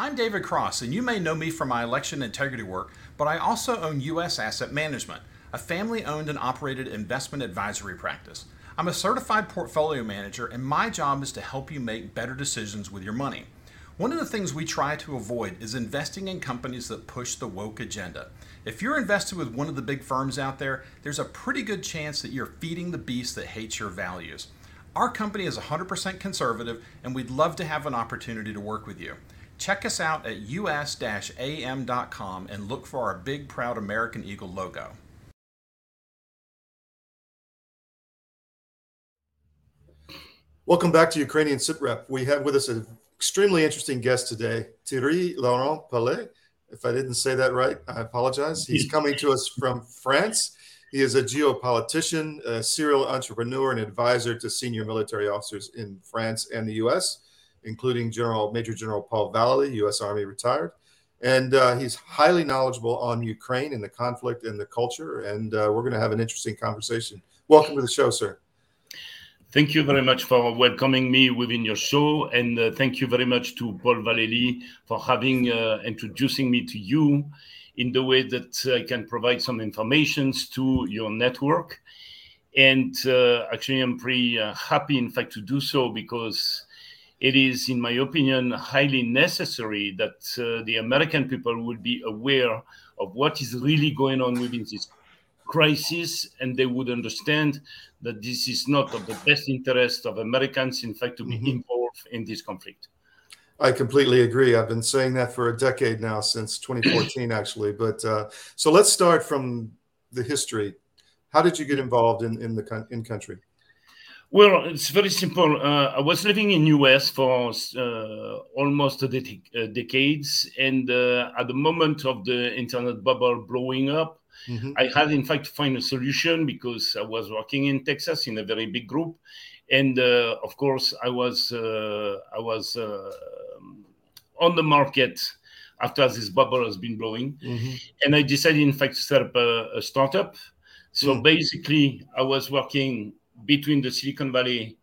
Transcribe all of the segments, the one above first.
I'm David Cross, and you may know me from my election integrity work, but I also own U.S. Asset Management, a family owned and operated investment advisory practice. I'm a certified portfolio manager, and my job is to help you make better decisions with your money. One of the things we try to avoid is investing in companies that push the woke agenda. If you're invested with one of the big firms out there, there's a pretty good chance that you're feeding the beast that hates your values. Our company is 100% conservative, and we'd love to have an opportunity to work with you. Check us out at us-am.com and look for our big, proud American Eagle logo. Welcome back to Ukrainian SITREP. We have with us an extremely interesting guest today, Thierry Laurent Palais. If I didn't say that right, I apologize. He's coming to us from France. He is a geopolitician, a serial entrepreneur, and advisor to senior military officers in France and the U.S., including General Major General Paul Vallely, U.S. Army retired. And uh, he's highly knowledgeable on Ukraine and the conflict and the culture. And uh, we're going to have an interesting conversation. Welcome to the show, sir. Thank you very much for welcoming me within your show, and uh, thank you very much to Paul Vallely for having uh, introducing me to you in the way that I can provide some information to your network. And uh, actually, I'm pretty uh, happy, in fact, to do so because it is, in my opinion, highly necessary that uh, the American people would be aware of what is really going on within this crisis, and they would understand that this is not of the best interest of Americans, in fact, to be mm-hmm. involved in this conflict. I completely agree. I've been saying that for a decade now, since 2014, actually. But uh, so let's start from the history. How did you get involved in in the in country? Well, it's very simple. Uh, I was living in US for uh, almost a de- uh, decades, and uh, at the moment of the internet bubble blowing up, mm-hmm. I had in fact to find a solution because I was working in Texas in a very big group, and uh, of course I was uh, I was on the market after this bubble has been blowing. Mm-hmm. And I decided, in fact, to set up a, a startup. So mm. basically, I was working between the Silicon Valley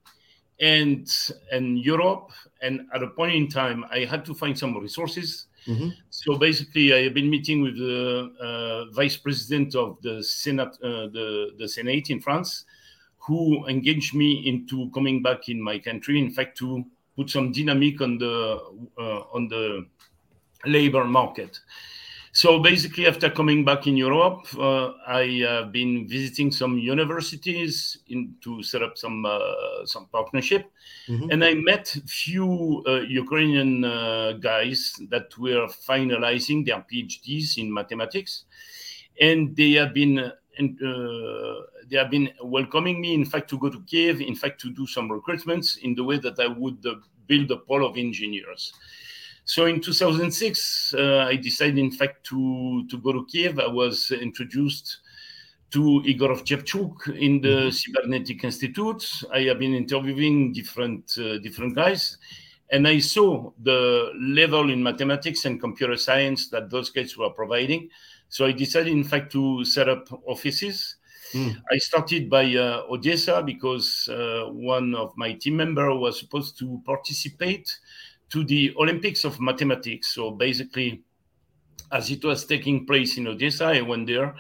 and and Europe. And at a point in time, I had to find some resources. Mm-hmm. So basically, I have been meeting with the uh, vice president of the Senate, uh, the the Senate in France, who engaged me into coming back in my country. In fact, to put some dynamic on the uh, on the labor market. So basically, after coming back in Europe, uh, I have been visiting some universities in, to set up some uh, some partnership, mm-hmm. and I met few uh, Ukrainian uh, guys that were finalizing their PhDs in mathematics, and they have been and uh, they have been welcoming me, in fact, to go to Kiev, in fact, to do some recruitments in the way that I would uh, build a pool of engineers. So in 2006, uh, I decided, in fact, to, to go to Kiev. I was introduced to Igor Shevchuk in the mm-hmm. Cybernetic Institute. I have been interviewing different uh, different guys, and I saw the level in mathematics and computer science that those guys were providing. So I decided, in fact, to set up offices. Mm. I started by uh, Odessa because uh, one of my team members was supposed to participate to the Olympics of Mathematics. So basically, as it was taking place in Odessa, I went there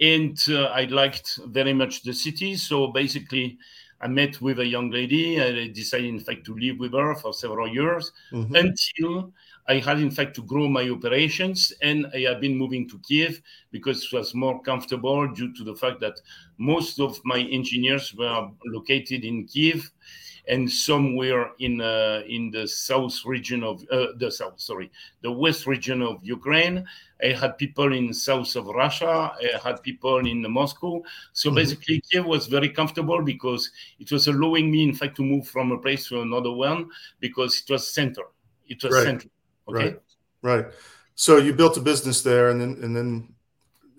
and uh, I liked very much the city. So basically, I met with a young lady. I decided, in fact, to live with her for several years mm-hmm. until I had, in fact, to grow my operations, and I have been moving to Kiev because it was more comfortable due to the fact that most of my engineers were located in Kiev, and somewhere in uh, in the south region of uh, the south, sorry, the west region of Ukraine. I had people in south of Russia. I had people in Moscow. So mm-hmm. basically, Kiev was very comfortable because it was allowing me, in fact, to move from a place to another one because it was center. It was right. center. Okay. Right. Right. So you built a business there, and then and then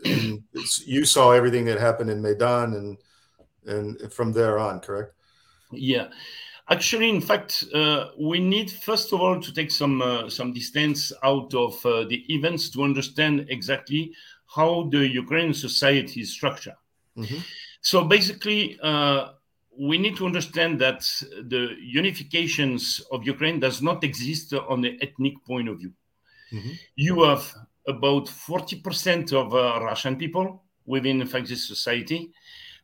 and you saw everything that happened in Maidan, and and from there on, correct? Yeah. Actually, in fact, uh, we need first of all to take some uh, some distance out of uh, the events to understand exactly how the Ukrainian society is structured. Mm-hmm. So basically, uh, we need to understand that the unifications of Ukraine does not exist on the ethnic point of view. mm-hmm. you have about 40% of uh, Russian people within, in fact, this society,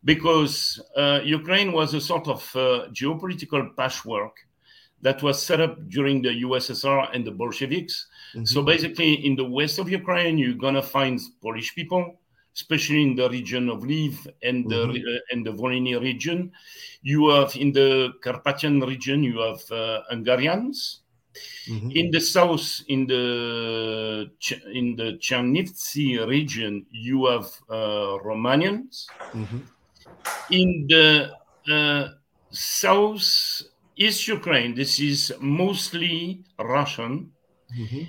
because uh, Ukraine was a sort of uh, geopolitical patchwork that was set up during the USSR and the Bolsheviks. Mm-hmm. So basically, in the west of Ukraine, you're gonna find Polish people, especially in the region of Lviv and mm-hmm. the uh, and the Volhynia region. You have in the Carpathian region, you have uh, Hungarians. Mm-hmm. In the south, in the in the Chernivtsi region, you have uh, Romanians. In the uh, south east Ukraine, this is mostly Russian. Mm-hmm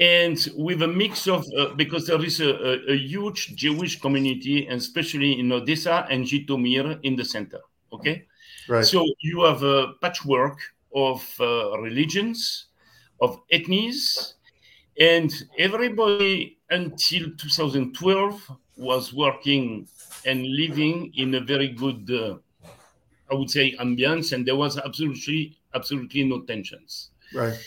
and with a mix of uh, because there is a, a, a, huge Jewish community, and especially in Odessa and Zhytomyr in the center. Okay, right. So you have a patchwork of uh, religions, of ethnies, and everybody until 2012 was working and living in a very good, uh, I would say, ambience, and there was absolutely absolutely no tensions. Right.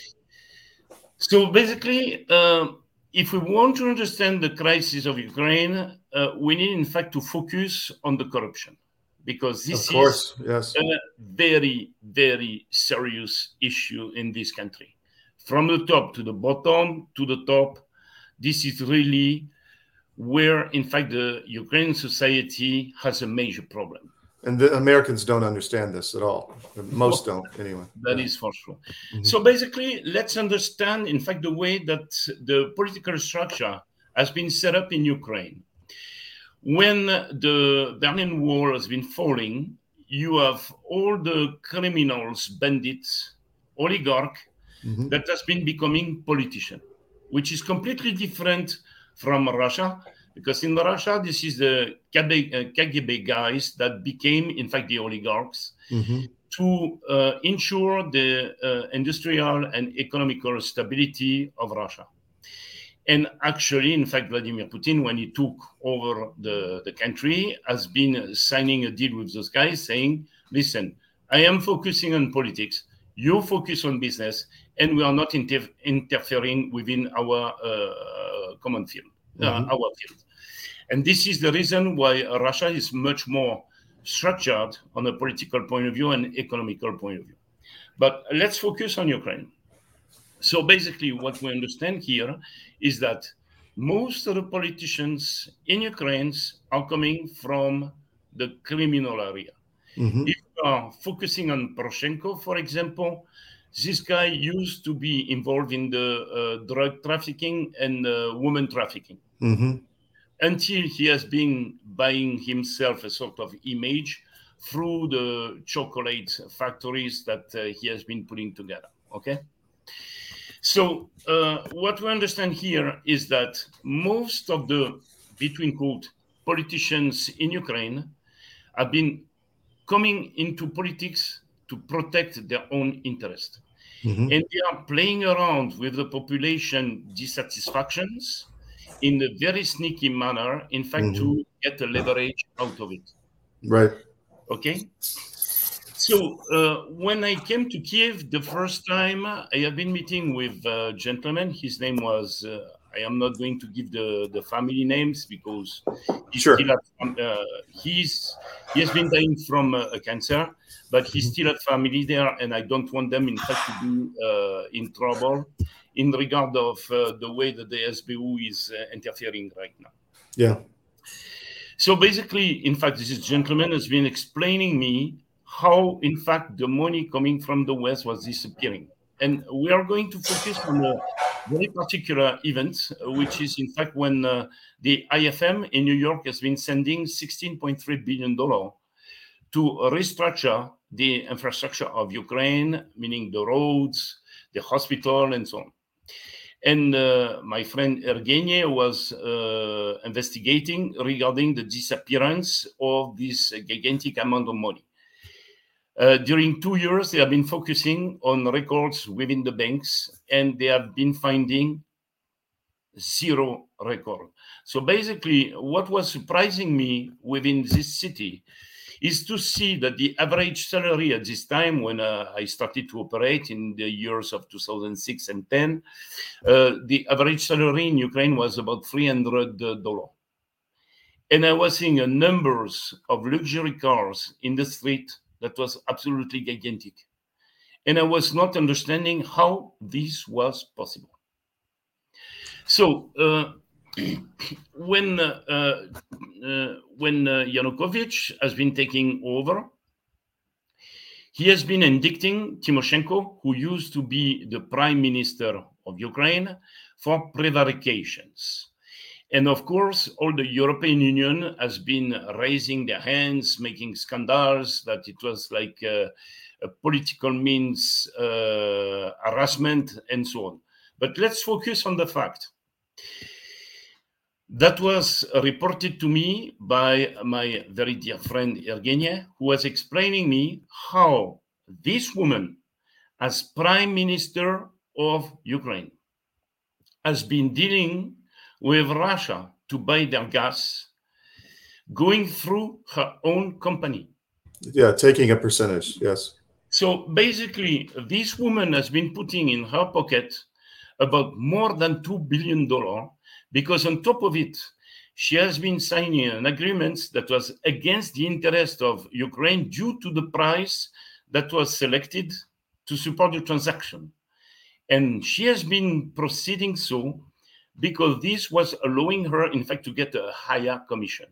So basically, uh, if we want to understand the crisis of Ukraine, uh, we need, in fact, to focus on the corruption because this course, is yes. a very, very serious issue in this country. From the top to the bottom to the top, this is really where, in fact, the Ukrainian society has a major problem and the Americans don't understand this at all. Most don't, anyway. That yeah. is for sure. Mm-hmm. So basically, let's understand, in fact, the way that the political structure has been set up in Ukraine. When the Berlin Wall has been falling, you have all the criminals, bandits, oligarch mm-hmm. that has been becoming politician, which is completely different from Russia because in Russia, this is the KGB uh, guys that became, in fact, the oligarchs mm-hmm. to uh, ensure the uh, industrial and economical stability of Russia. And actually, in fact, Vladimir Putin, when he took over the, the country, has been signing a deal with those guys saying, listen, I am focusing on politics, you focus on business, and we are not inter- interfering within our uh, common field mm-hmm. our field. And this is the reason why Russia is much more structured on a political point of view and economical point of view. But let's focus on Ukraine. So basically, what we understand here is that most of the politicians in Ukraine are coming from the criminal area. Mm-hmm. If we are focusing on Poroshenko, for example, this guy used to be involved in the uh, drug trafficking and uh, woman trafficking mm-hmm. until he has been buying himself a sort of image through the chocolate factories that uh, he has been putting together. Okay. So uh, what we understand here is that most of the between quote politicians in Ukraine have been coming into politics to protect their own interest. Mm-hmm. And they are playing around with the population dissatisfactions in a very sneaky manner, in fact, mm-hmm. to get a leverage out of it. Right. Okay. So uh, when I came to Kiev the first time, I have been meeting with a gentleman. His name was uh, I am not going to give the, the family names because he's sure. still at, uh, he's he has been dying from a cancer, but he's mm-hmm. still at family there, and I don't want them, in fact, to be uh, in trouble in regard of uh, the way that the SBU is uh, interfering right now. Yeah. So basically, in fact, this gentleman has been explaining me how, in fact, the money coming from the West was disappearing. And we are going to focus on a very particular event, which is in fact when uh, the IFM in New York has been sending $16.3 billion to restructure the infrastructure of Ukraine, meaning the roads, the hospital, and so on. And uh, my friend Ergenie was uh, investigating regarding the disappearance of this gigantic amount of money. Uh, during two years, they have been focusing on records within the banks and they have been finding zero record. So basically, what was surprising me within this city is to see that the average salary at this time, when uh, I started to operate in the years of 2006 and 10, uh, the average salary in Ukraine was about $300. And I was seeing a numbers of luxury cars in the street that was absolutely gigantic. And I was not understanding how this was possible. So uh, when uh, uh, when uh, Yanukovych has been taking over, he has been indicting Timoshenko, who used to be the prime minister of Ukraine, for prevarications. And of course, all the European Union has been raising their hands, making scandals that it was like a, a political means uh, harassment and so on. But let's focus on the fact that was reported to me by my very dear friend Evgenia, who was explaining me how this woman, as prime minister of Ukraine, has been dealing with Russia to buy their gas, going through her own company. Yeah, taking a percentage, yes. So basically, this woman has been putting in her pocket about more than $2 billion because on top of it, she has been signing an agreement that was against the interest of Ukraine due to the price that was selected to support the transaction. And she has been proceeding so because this was allowing her, in fact, to get a higher commission.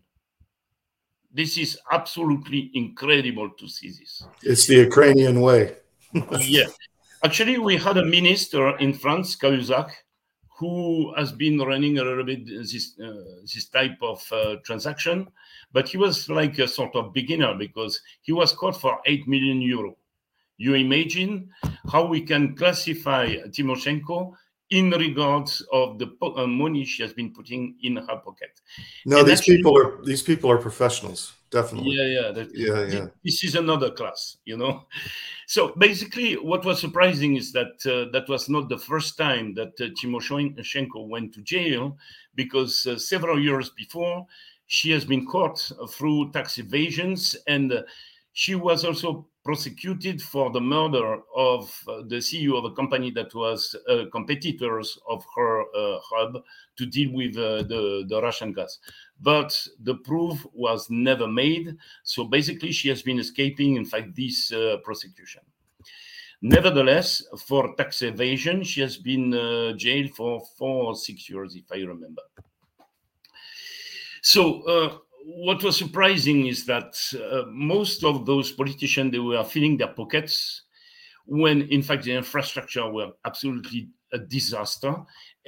This is absolutely incredible to see this. It's the Ukrainian way. yeah. Actually, we had a minister in France, Cahuzac, who has been running a little bit this uh, this type of uh, transaction, but he was like a sort of beginner because he was caught for eight million euro. You imagine how we can classify Timoshenko in regards of the uh, money she has been putting in her pocket. No, and these people are these people are professionals, definitely. Yeah, yeah, that, yeah, yeah. This is another class, you know. So basically, what was surprising is that uh, that was not the first time that uh, Timoshenko went to jail, because uh, several years before, she has been caught through tax evasions, and uh, she was also prosecuted for the murder of uh, the CEO of a company that was uh, competitors of her hub to deal with the, the Russian gas but the proof was never made. So basically, she has been escaping, in fact, this uh, prosecution. Nevertheless, for tax evasion, she has been uh, jailed for four or six years, if I remember. So, uh, what was surprising is that uh, most of those politicians they were filling their pockets when, in fact, the infrastructure were absolutely a disaster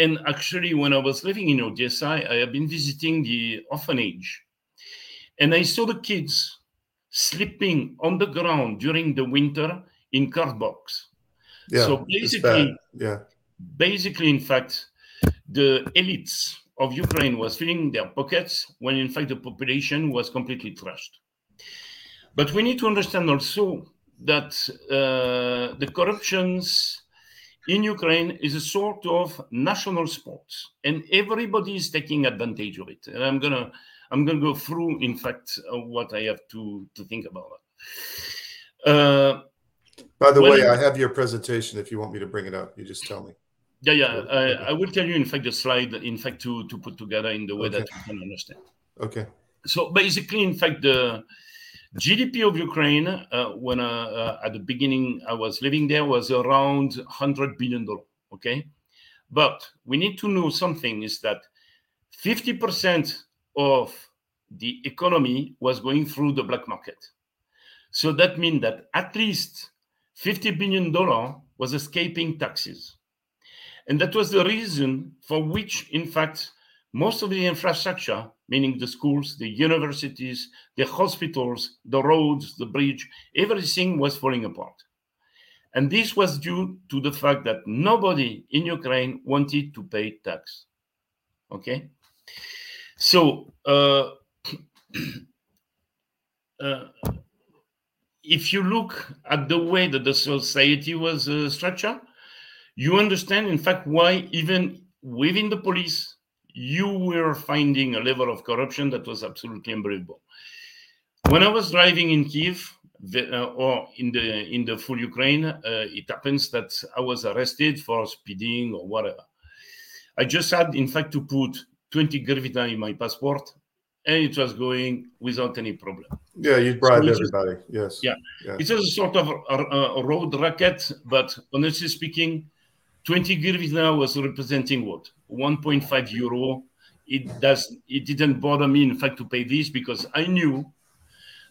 and actually, when I was living in Odessa, I have been visiting the orphanage. And I saw the kids sleeping on the ground during the winter in cardboards. Yeah, so basically, yeah. basically, in fact, the elites of Ukraine was filling their pockets when in fact the population was completely trashed. But we need to understand also that uh, the corruptions in Ukraine is a sort of national sport, and everybody is taking advantage of it. And I'm gonna I'm gonna go through, in fact, uh, what I have to to think about. Uh, By the way, I have your presentation. If you want me to bring it up, you just tell me. Yeah, yeah. I, I, will tell you, in fact, the slide, in fact, to to put together in the way okay. that you can understand. Okay. So basically, in fact, the GDP of Ukraine, uh, when uh, uh, at the beginning I was living there, was around 100 billion dollars. Okay, but we need to know something: is that 50 percent of the economy was going through the black market. So that means that at least 50 billion dollar was escaping taxes, and that was the reason for which, in fact, most of the infrastructure, meaning the schools, the universities, the hospitals, the roads, the bridge, everything was falling apart. And this was due to the fact that nobody in Ukraine wanted to pay tax. Okay? So, uh, uh, if you look at the way that the society was uh, structured, you understand, in fact, why even within the police, you were finding a level of corruption that was absolutely unbelievable. When I was driving in Kiev the, uh, or in the in the full Ukraine, uh, it happens that I was arrested for speeding or whatever. I just had, in fact, to put 20 hryvnia in my passport, and it was going without any problem. Yeah, you bribed so everybody. yes. Yeah. yeah. It was a sort of a, a, road racket, but honestly speaking, 20 hryvnia was representing what 1.5 euro. It does. It didn't bother me, in fact, to pay this because I knew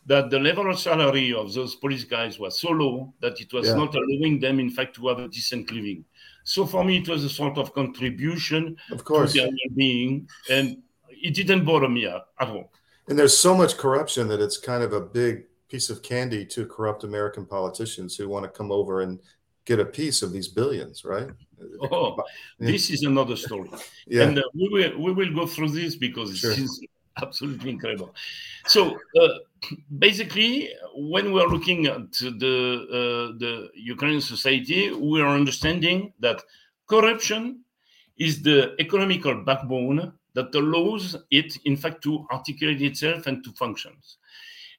that the level of salary of those police guys was so low that it was yeah. not allowing them, in fact, to have a decent living. So for me, it was a sort of contribution of course. to their well-being, and it didn't bother me at, at all. And there's so much corruption that it's kind of a big piece of candy to corrupt American politicians who want to come over and get a piece of these billions, right? Oh, yeah. this is another story. yeah. And uh, we will we will go through this because sure. it's absolutely incredible. So uh, basically, when we are looking at the uh, the Ukrainian society, we are understanding that corruption is the economical backbone that allows it, in fact, to articulate itself and to function.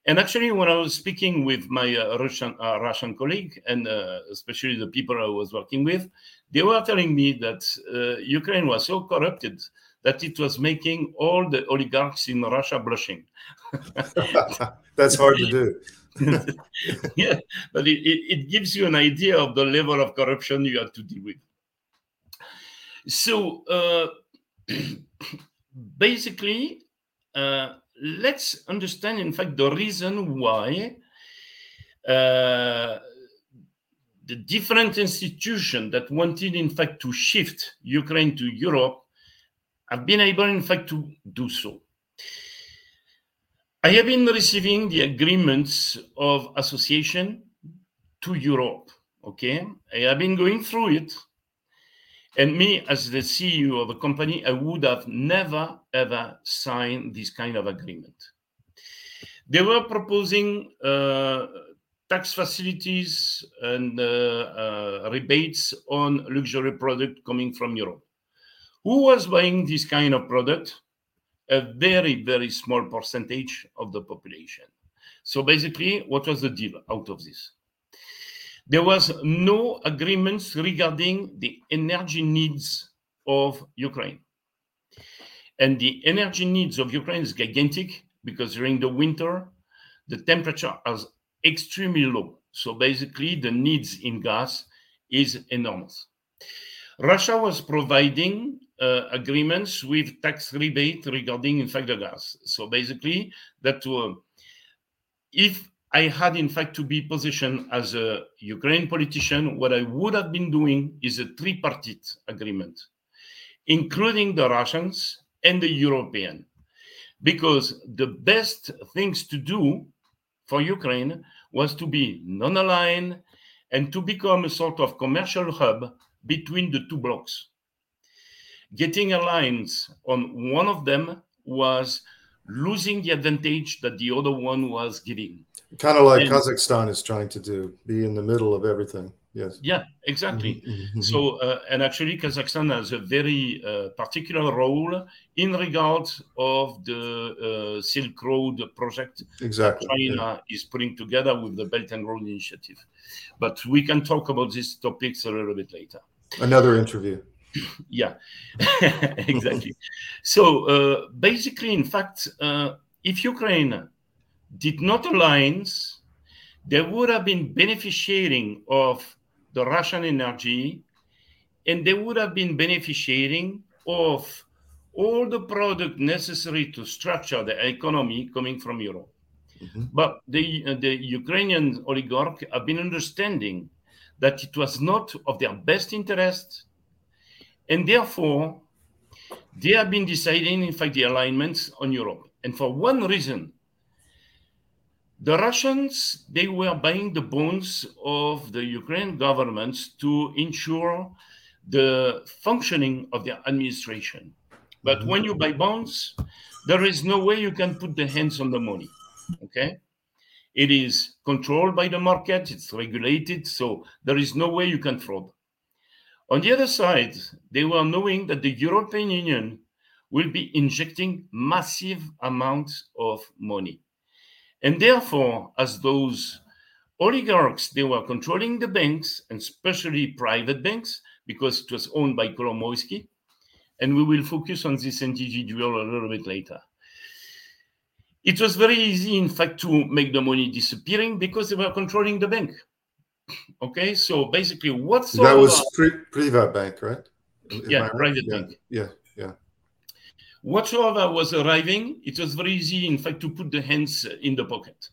And actually, when I was speaking with my uh, Russian, uh, Russian colleague, and uh, especially the people I was working with, they were telling me that uh, Ukraine was so corrupted that it was making all the oligarchs in Russia blushing. That's hard to do. yeah, but it, it, gives you an idea of the level of corruption you have to deal with. So uh, basically, uh, let's understand, in fact, the reason why uh, the different institutions that wanted, in fact, to shift Ukraine to Europe have been able, in fact, to do so. I have been receiving the agreements of association to Europe. Okay, I have been going through it, and me as the CEO of a company, I would have never ever signed this kind of agreement. They were proposing uh, tax facilities and uh, uh, rebates on luxury product coming from Europe. Who was buying this kind of product? A very, very small percentage of the population. So basically, what was the deal out of this? There was no agreements regarding the energy needs of Ukraine. And the energy needs of Ukraine is gigantic because during the winter, the temperature is extremely low. So basically, the needs in gas is enormous. Russia was providing uh, agreements with tax rebate regarding, in fact, the gas. So basically, that uh, if I had, in fact, to be positioned as a Ukrainian politician, what I would have been doing is a tripartite agreement, including the Russians and the European, because the best things to do for Ukraine was to be non-aligned and to become a sort of commercial hub between the two blocks. Getting aligned on one of them was losing the advantage that the other one was giving. Kind of like and, Kazakhstan is trying to do, be in the middle of everything. Yes. Yeah, exactly. Mm-hmm, mm-hmm. So, uh, and actually, Kazakhstan has a very uh, particular role in regard of the uh, Silk Road project. Exactly. China yeah. is putting together with the Belt and Road Initiative. But we can talk about these topics a little bit later. Another interview. yeah, exactly. so uh, basically, in fact, uh, if Ukraine did not align, they would have been beneficiating of the Russian energy, and they would have been beneficiating of all the product necessary to structure the economy coming from Europe. Mm-hmm. But the, uh, the Ukrainian oligarch have been understanding that it was not of their best interest, and therefore they have been deciding, in fact, the alignments on Europe. And for one reason, the Russians they were buying the bonds of the Ukrainian government to ensure the functioning of their administration. But mm-hmm. when you buy bonds, there is no way you can put the hands on the money. Okay. It is controlled by the market, it's regulated, so there is no way you can fraud. On the other side, they were knowing that the European Union will be injecting massive amounts of money. And therefore, as those oligarchs, they were controlling the banks, and especially private banks, because it was owned by Kolomoisky. And we will focus on this duel a little bit later. It was very easy, in fact, to make the money disappearing because they were controlling the bank. Okay, so basically, what's that was pre- Bank, right? yeah, private yeah, bank. Yeah, yeah. Whatsoever was arriving, it was very easy, in fact, to put the hands in the pocket.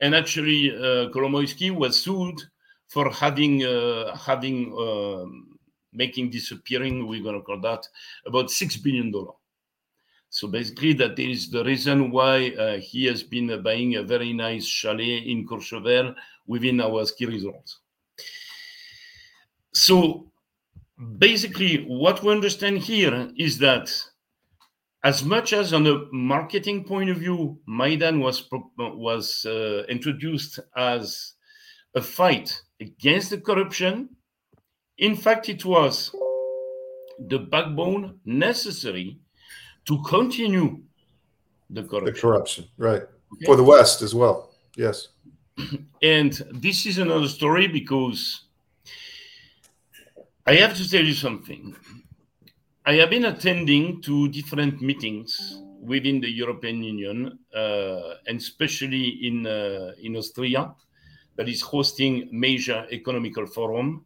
And actually, uh, Kolomoisky was sued for having uh, having um, making disappearing. We're going to call that about six billion dollar. So basically, that is the reason why uh, he has been uh, buying a very nice chalet in Courchevel within our ski resorts. So basically, what we understand here is that as much as on a marketing point of view, Maidan was was uh, introduced as a fight against the corruption. In fact, it was the backbone necessary to continue the corruption. The corruption, right? Okay. For the West as well. Yes. And this is another story because I have to tell you something. I have been attending to different meetings within the European Union, uh, and especially in uh, in Austria, that is hosting major economical forum.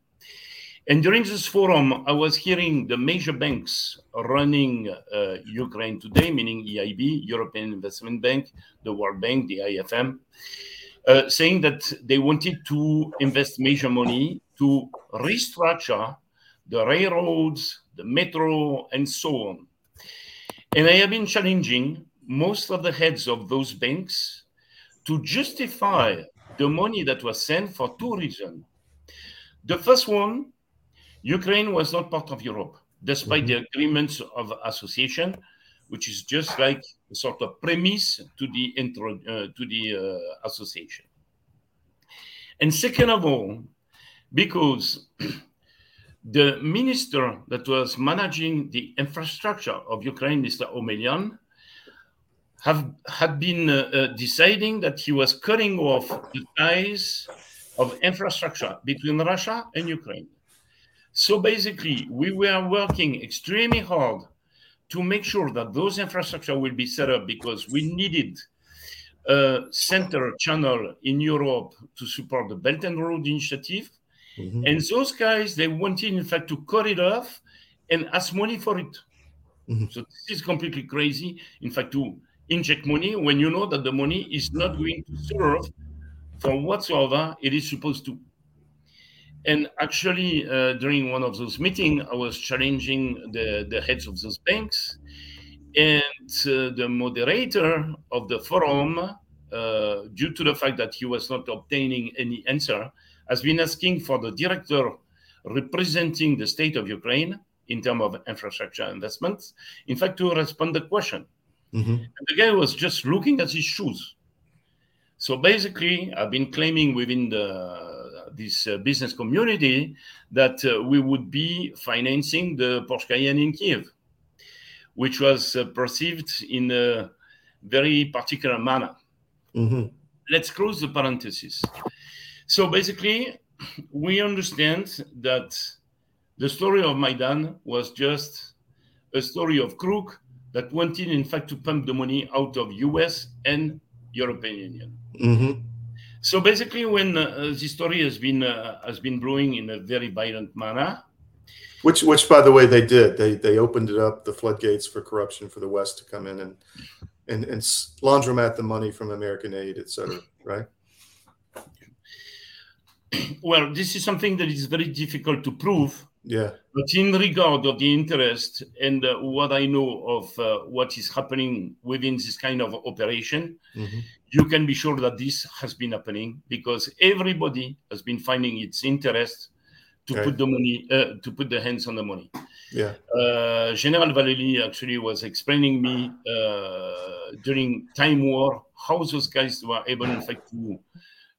And during this forum, I was hearing the major banks running uh, Ukraine today, meaning EIB, European Investment Bank, the World Bank, the IFM, uh, saying that they wanted to invest major money to restructure the railroads, the metro, and so on. And I have been challenging most of the heads of those banks to justify the money that was sent for two reasons. The first one, Ukraine was not part of Europe, despite mm-hmm. the agreements of association, which is just like a sort of premise to the intro, uh, to the uh, association. And second of all, because the minister that was managing the infrastructure of Ukraine, Mr. Omelian, have had been uh, uh, deciding that he was cutting off the ties of infrastructure between Russia and Ukraine. So basically, we were working extremely hard to make sure that those infrastructure will be set up because we needed a center channel in Europe to support the Belt and Road Initiative Mm-hmm. And those guys, they wanted, in fact, to cut it off and ask money for it. Mm-hmm. So this is completely crazy. In fact, to inject money when you know that the money is not going to serve for whatsoever it is supposed to. And actually, uh, during one of those meetings, I was challenging the, the heads of those banks. And uh, the moderator of the forum, uh, due to the fact that he was not obtaining any answer, has been asking for the director representing the state of Ukraine in terms of infrastructure investments, in fact, to respond the question. Mm-hmm. And the guy was just looking at his shoes. So basically, I've been claiming within the, this uh, business community that uh, we would be financing the Porsche Cayenne in Kiev, which was uh, perceived in a very particular manner. Mm-hmm. Let's close the parenthesis. So basically, we understand that the story of Maidan was just a story of crook that wanted, in fact, to pump the money out of US and European Union. Mm-hmm. So basically, when uh, this story has been uh, has been brewing in a very violent manner, which which by the way they did they they opened it up the floodgates for corruption for the West to come in and and and laundromat the money from American aid, et cetera, right? well, this is something that is very difficult to prove. Yeah. But in regard of the interest and uh, what I know of uh, what is happening within this kind of operation, mm-hmm. You can be sure that this has been happening because everybody has been finding its interest to okay. put the money, uh, to put the hands on the money. Yeah. Uh, General Vallely actually was explaining me uh, during time war how those guys were able, in fact, to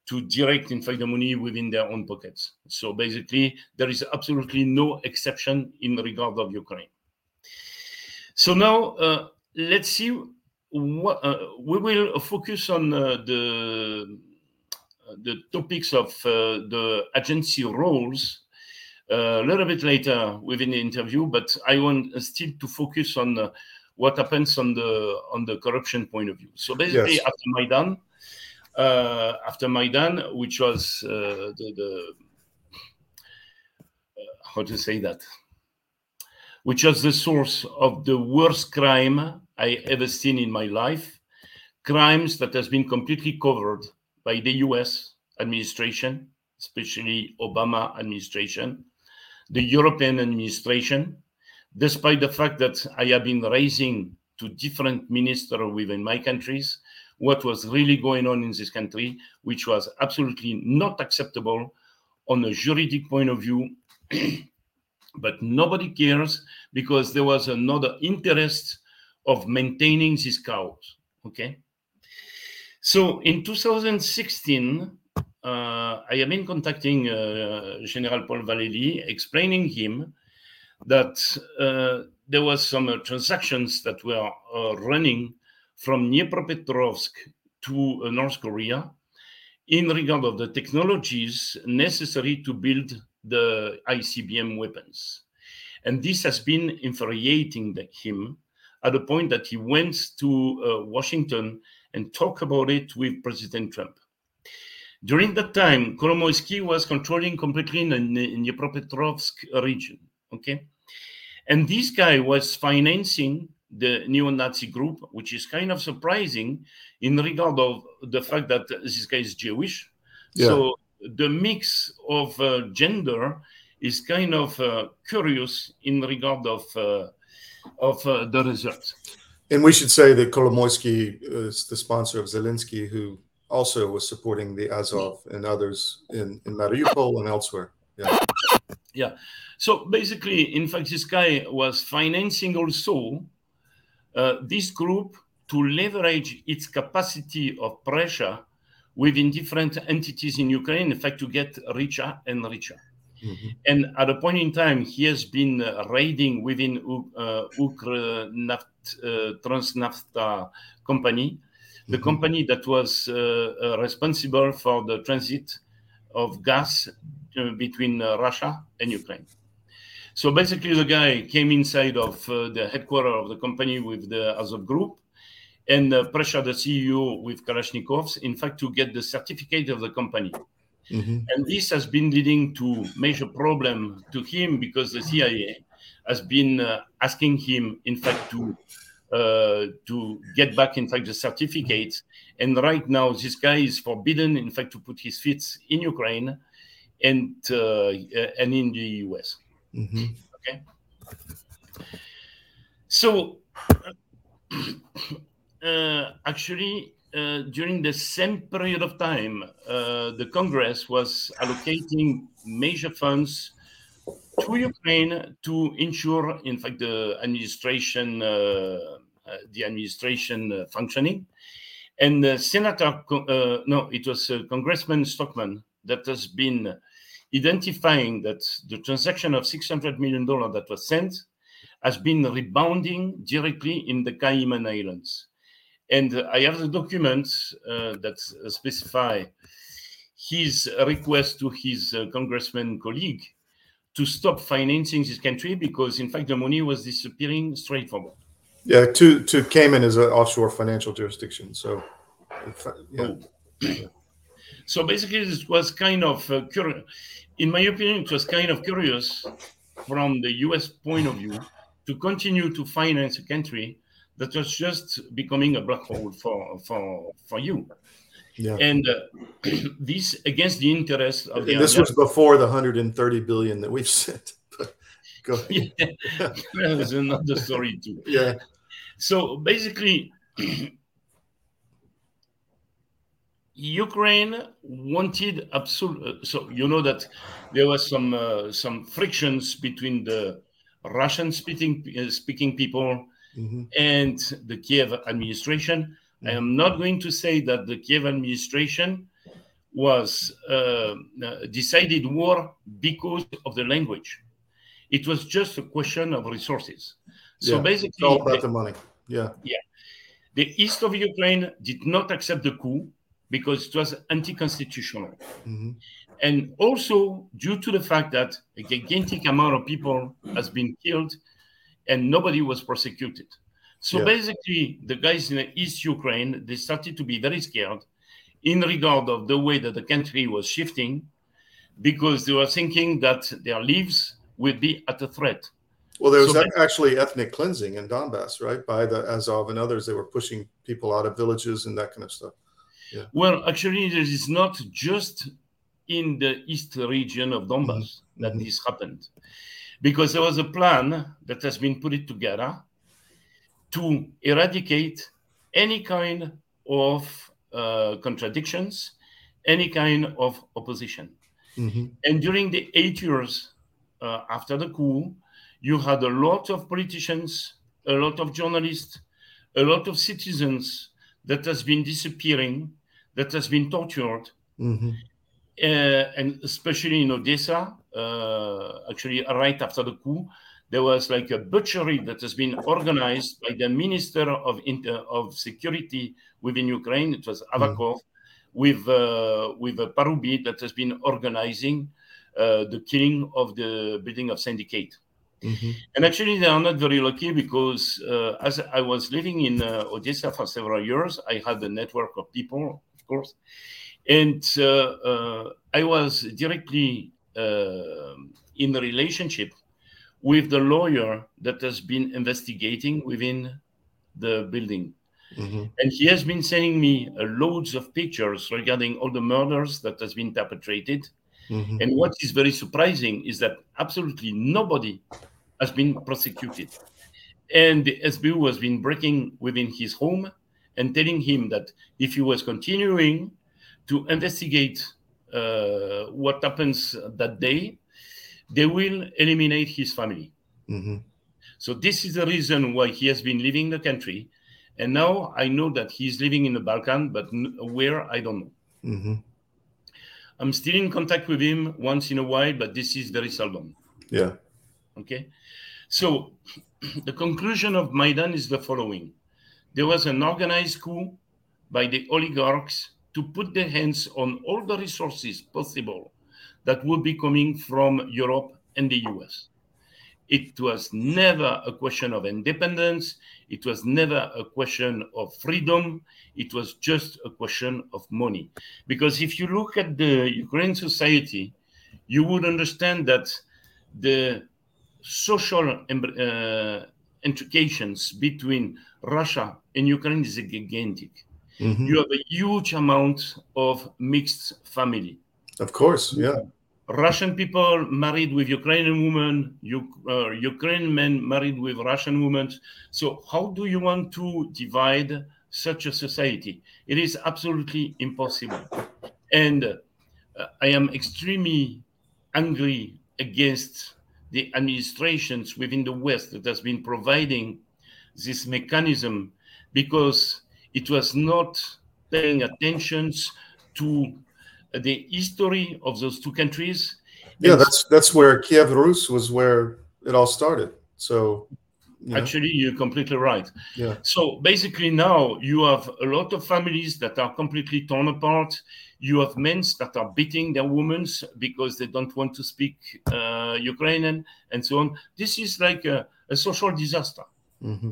to direct, in fact, the money within their own pockets. So basically, there is absolutely no exception in regard of Ukraine. So now uh, let's see uh, we will focus on uh, the the topics of uh, the agency roles a little bit later within the interview, but I want still to focus on what happens on the on the corruption point of view. So basically, yes. after Maidan, uh, after Maidan, which was uh, the, the uh, how to say that, which was the source of the worst crime I ever seen in my life, crimes that has been completely covered by the U.S. administration, especially Obama administration, the European administration, despite the fact that I have been raising to different ministers within my countries what was really going on in this country, which was absolutely not acceptable on a juridic point of view. but nobody cares because there was another interest of maintaining these cows. Okay. So in 2016, uh, I have been contacting uh, General Paul Vallely, explaining him that uh, there was some uh, transactions that were uh, running from Dnipropetrovsk to uh, North Korea in regard of the technologies necessary to build the ICBM weapons. And this has been infuriating him at the point that he went to uh, Washington and talked about it with President Trump. During that time, Kolomoisky was controlling completely in the Dnipropetrovsk region. Okay, and this guy was financing the neo-Nazi group, which is kind of surprising in regard of the fact that this guy is Jewish. Yeah. So the mix of uh, gender is kind of uh, curious in regard of uh, of uh, the results. And we should say that Kolomoisky is the sponsor of Zelensky, who also was supporting the Azov and others in, in Mariupol and elsewhere. Yeah. Yeah. So basically, in fact, this guy was financing also uh, this group to leverage its capacity of pressure within different entities in Ukraine, in fact, to get richer and richer. Mm-hmm. And at a point in time, he has been uh, raiding within uh, Ukr uh, Transnafta company, the mm-hmm. company that was uh, responsible for the transit of gas uh, between Russia and Ukraine. So basically, the guy came inside of uh, the headquarters of the company with the Azov Group and uh, pressured the CEO with Kalashnikovs, in fact, to get the certificate of the company. Mm-hmm. And this has been leading to major problem to him because the CIA has been uh, asking him, in fact, to uh, to get back, in fact, the certificate. And right now, this guy is forbidden, in fact, to put his feet in Ukraine and uh, and in the US. Mm-hmm. Okay. So, uh, actually, uh, during the same period of time, uh, the Congress was allocating major funds to Ukraine to ensure, in fact, the administration, uh, uh, the administration uh, functioning. And Senator, no, it was Congressman Stockman that has been identifying that the transaction of $600 million that was sent has been rebounding directly in the Cayman Islands. And I have the documents uh, that specify his request to his uh, congressman colleague to stop financing this country because, in fact, the money was disappearing straight forward. Yeah, to, to Cayman is an offshore financial jurisdiction. So, yeah. Oh. So basically, this was kind of uh, curious in my opinion, it was kind of curious from the US point of view to continue to finance a country that was just becoming a black hole for, for, for you. Yeah. And uh, this against the interest of the. this was before the 130 billion that we've sent. Go ahead. Yeah, that's another story too. Yeah. So basically, Ukraine wanted absolute. Uh, so you know that there was some uh, some frictions between the Russian speaking uh, speaking people mm-hmm. and the Kiev administration. Mm-hmm. I am not going to say that the Kiev administration was uh, uh, decided war because of the language. It was just a question of resources. So yeah, basically, it's all about the money. Yeah. Yeah The east of Ukraine did not accept the coup because it was anti-constitutional. Mm-hmm. And also due to the fact that a gigantic amount of people has been killed and nobody was prosecuted. So yeah. basically, the guys in East Ukraine, they started to be very scared in regard of the way that the country was shifting because they were thinking that their lives would be at a threat. Well, there was so actually ethnic cleansing in Donbass, right? By the Azov and others, they were pushing people out of villages and that kind of stuff. Yeah. Well, actually, it is not just in the east region of Donbass mm-hmm. that mm-hmm. this happened, because there was a plan that has been put together to eradicate any kind of uh, contradictions, any kind of opposition. Mm-hmm. And during the eight years uh, after the coup, you had a lot of politicians, a lot of journalists, a lot of citizens that has been disappearing, that has been tortured, mm-hmm. uh, and especially in Odessa, actually right after the coup, there was like a butchery that has been organized by the Minister of Inter- of Security within Ukraine. It was Avakov mm. with uh, with a Parubiy that has been organizing uh, the killing of the building of syndicate. Mm-hmm. And actually, they are not very lucky because uh, as I was living in uh, Odessa for several years, I had a network of people, of course, and uh, uh, I was directly in a relationship with the lawyer that has been investigating within the building. Mm-hmm. And he has been sending me uh, loads of pictures regarding all the murders that has been perpetrated. Mm-hmm. And what is very surprising is that absolutely nobody has been prosecuted. And the SBU has been breaking within his home and telling him that if he was continuing to investigate uh, what happens that day, they will eliminate his family. Mm-hmm. So this is the reason why he has been leaving the country. And now I know that he's living in the Balkan, but where I don't know. Mm-hmm. I'm still in contact with him once in a while, but this is very seldom. Yeah. Okay. So the conclusion of Maidan is the following there was an organized coup by the oligarchs to put their hands on all the resources possible that would be coming from Europe and the US. It was never a question of independence. It was never a question of freedom. It was just a question of money. Because if you look at the Ukrainian society, you would understand that the social uh, intrications between Russia and Ukraine is gigantic. Mm-hmm. You have a huge amount of mixed family. Of course, yeah. Russian people married with Ukrainian women, uh, Ukrainian men married with Russian women. So, how do you want to divide such a society? It is absolutely impossible. And uh, I am extremely angry against the administrations within the West that has been providing this mechanism because it was not paying attention to the history of those two countries. Yeah, that's that's where Kiev Rus was where it all started. So you know. actually you're completely right. Yeah. So basically now you have a lot of families that are completely torn apart. You have men that are beating their women because they don't want to speak uh, Ukrainian and so on. This is like a, a social disaster. Mm-hmm.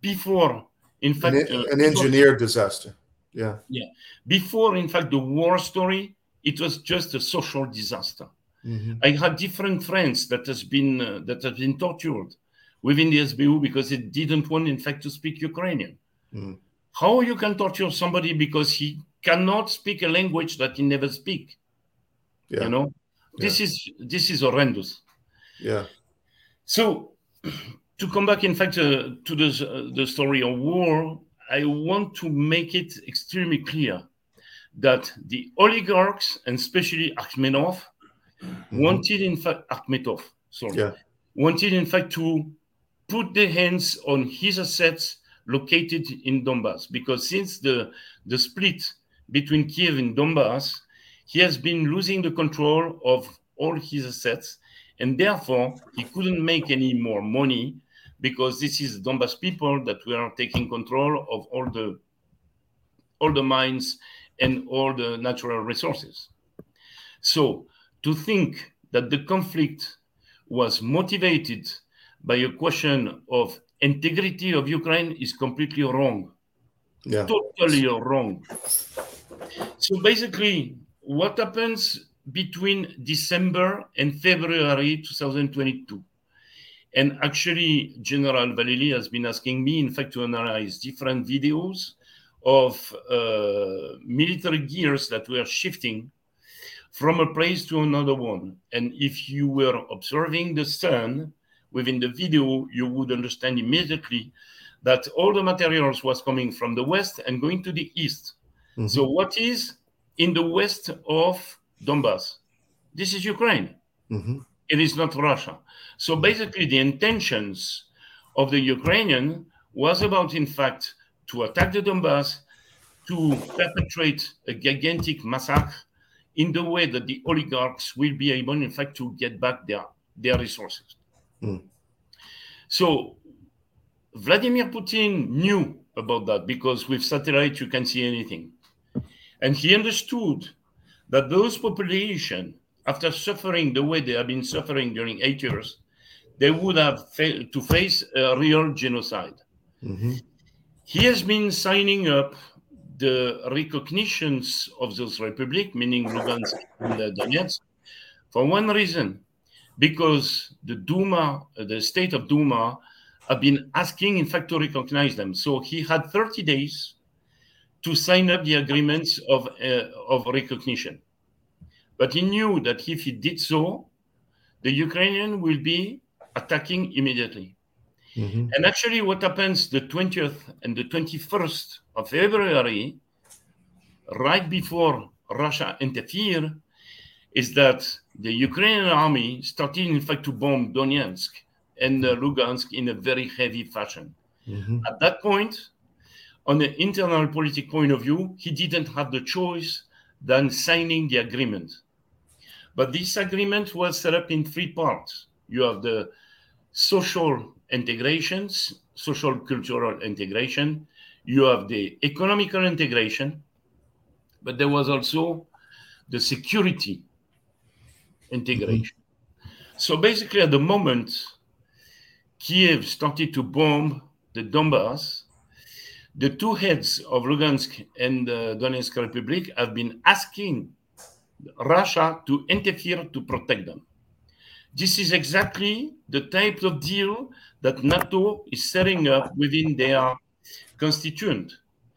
Before, in fact, an, uh, an engineered disaster. Yeah. Yeah. Before, in fact, the war story, it was just a social disaster. Mm-hmm. I had different friends that has been uh, that have been tortured within the SBU because they didn't want, in fact, to speak Ukrainian. Mm. How you can torture somebody because he cannot speak a language that he never speak? Yeah. You know, this is this is horrendous. Yeah. So, to come back, in fact, uh, to the uh, the story of war, I want to make it extremely clear that the oligarchs, and especially Akhmetov, mm-hmm. wanted, in fact, Akhmetov, sorry, yeah. wanted, in fact, to put their hands on his assets located in Donbass. Because since the, the split between Kiev and Donbass, he has been losing the control of all his assets, and therefore he couldn't make any more money because this is Donbass people that we are taking control of all the all the mines and all the natural resources. So to think that the conflict was motivated by a question of integrity of Ukraine is completely wrong. Yeah. Totally wrong. So basically, what happens between December and February 2022? And actually, General Vallely has been asking me, in fact, to analyze different videos of uh, military gears that were shifting from a place to another one. And if you were observing the sun within the video, you would understand immediately that all the materials was coming from the west and going to the east. Mm-hmm. So what is in the west of Donbass? This is Ukraine. Mm-hmm. It is not Russia. So basically, the intentions of the Ukrainian was about, in fact, to attack the Donbass, to perpetrate a gigantic massacre in the way that the oligarchs will be able, in fact, to get back their, their resources. Mm. So Vladimir Putin knew about that because with satellite you can see anything. And he understood that those population, after suffering the way they have been suffering during eight years, they would have fa- to face a real genocide. Mm-hmm. He has been signing up the recognitions of those republics, meaning Lugansk and Donetsk, for one reason, because the Duma, the state of Duma, have been asking, in fact, to recognize them. So he had 30 days to sign up the agreements of, uh, of recognition. But he knew that if he did so, the Ukrainian will be attacking immediately. Mm-hmm. And actually, what happens the 20th and the 21st of February, right before Russia interfered, is that the Ukrainian army started, in fact, to bomb Donetsk and uh, Lugansk in a very heavy fashion. Mm-hmm. At that point, on an internal political point of view, he didn't have the choice than signing the agreement. But this agreement was set up in three parts. You have the social integrations, social cultural integration. You have the economical integration, but there was also the security integration. Mm-hmm. So basically, at the moment Kiev started to bomb the Donbass, the two heads of Lugansk and the Donetsk Republic have been asking Russia to interfere to protect them. This is exactly the type of deal that NATO is setting up within their constituent.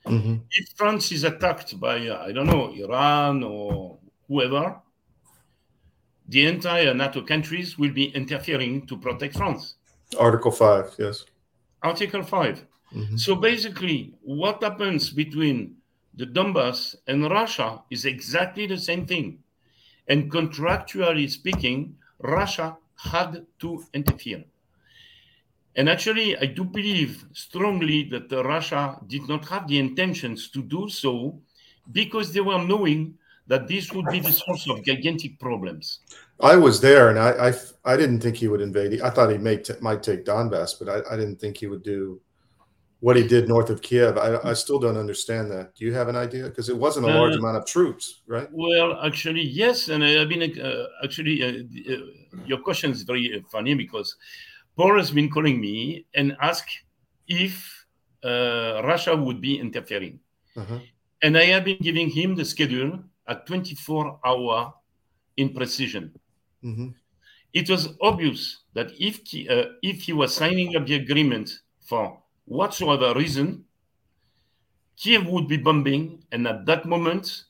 Mm-hmm. If France is attacked by, uh, I don't know, Iran or whoever, the entire NATO countries will be interfering to protect France. Article 5, yes. Article 5. Mm-hmm. So basically, what happens between the Donbass and Russia is exactly the same thing. And contractually speaking, Russia had to interfere. And actually, I do believe strongly that Russia did not have the intentions to do so because they were knowing that this would be the source of gigantic problems. I was there, and I, I, I didn't think he would invade. I thought he may t- might take Donbass, but I, I didn't think he would do what he did north of Kiev. I, I still don't understand that. Do you have an idea? Because it wasn't a large uh, amount of troops, right? Well, actually, yes. And I've been uh, actually, uh, uh, your question is very funny because Paul has been calling me and ask if uh, Russia would be interfering. Uh-huh. And I have been giving him the schedule at 24 hour in precision. Mm-hmm. It was obvious that if uh, if he was signing up the agreement for whatsoever reason, Kiev would be bombing, and at that moment,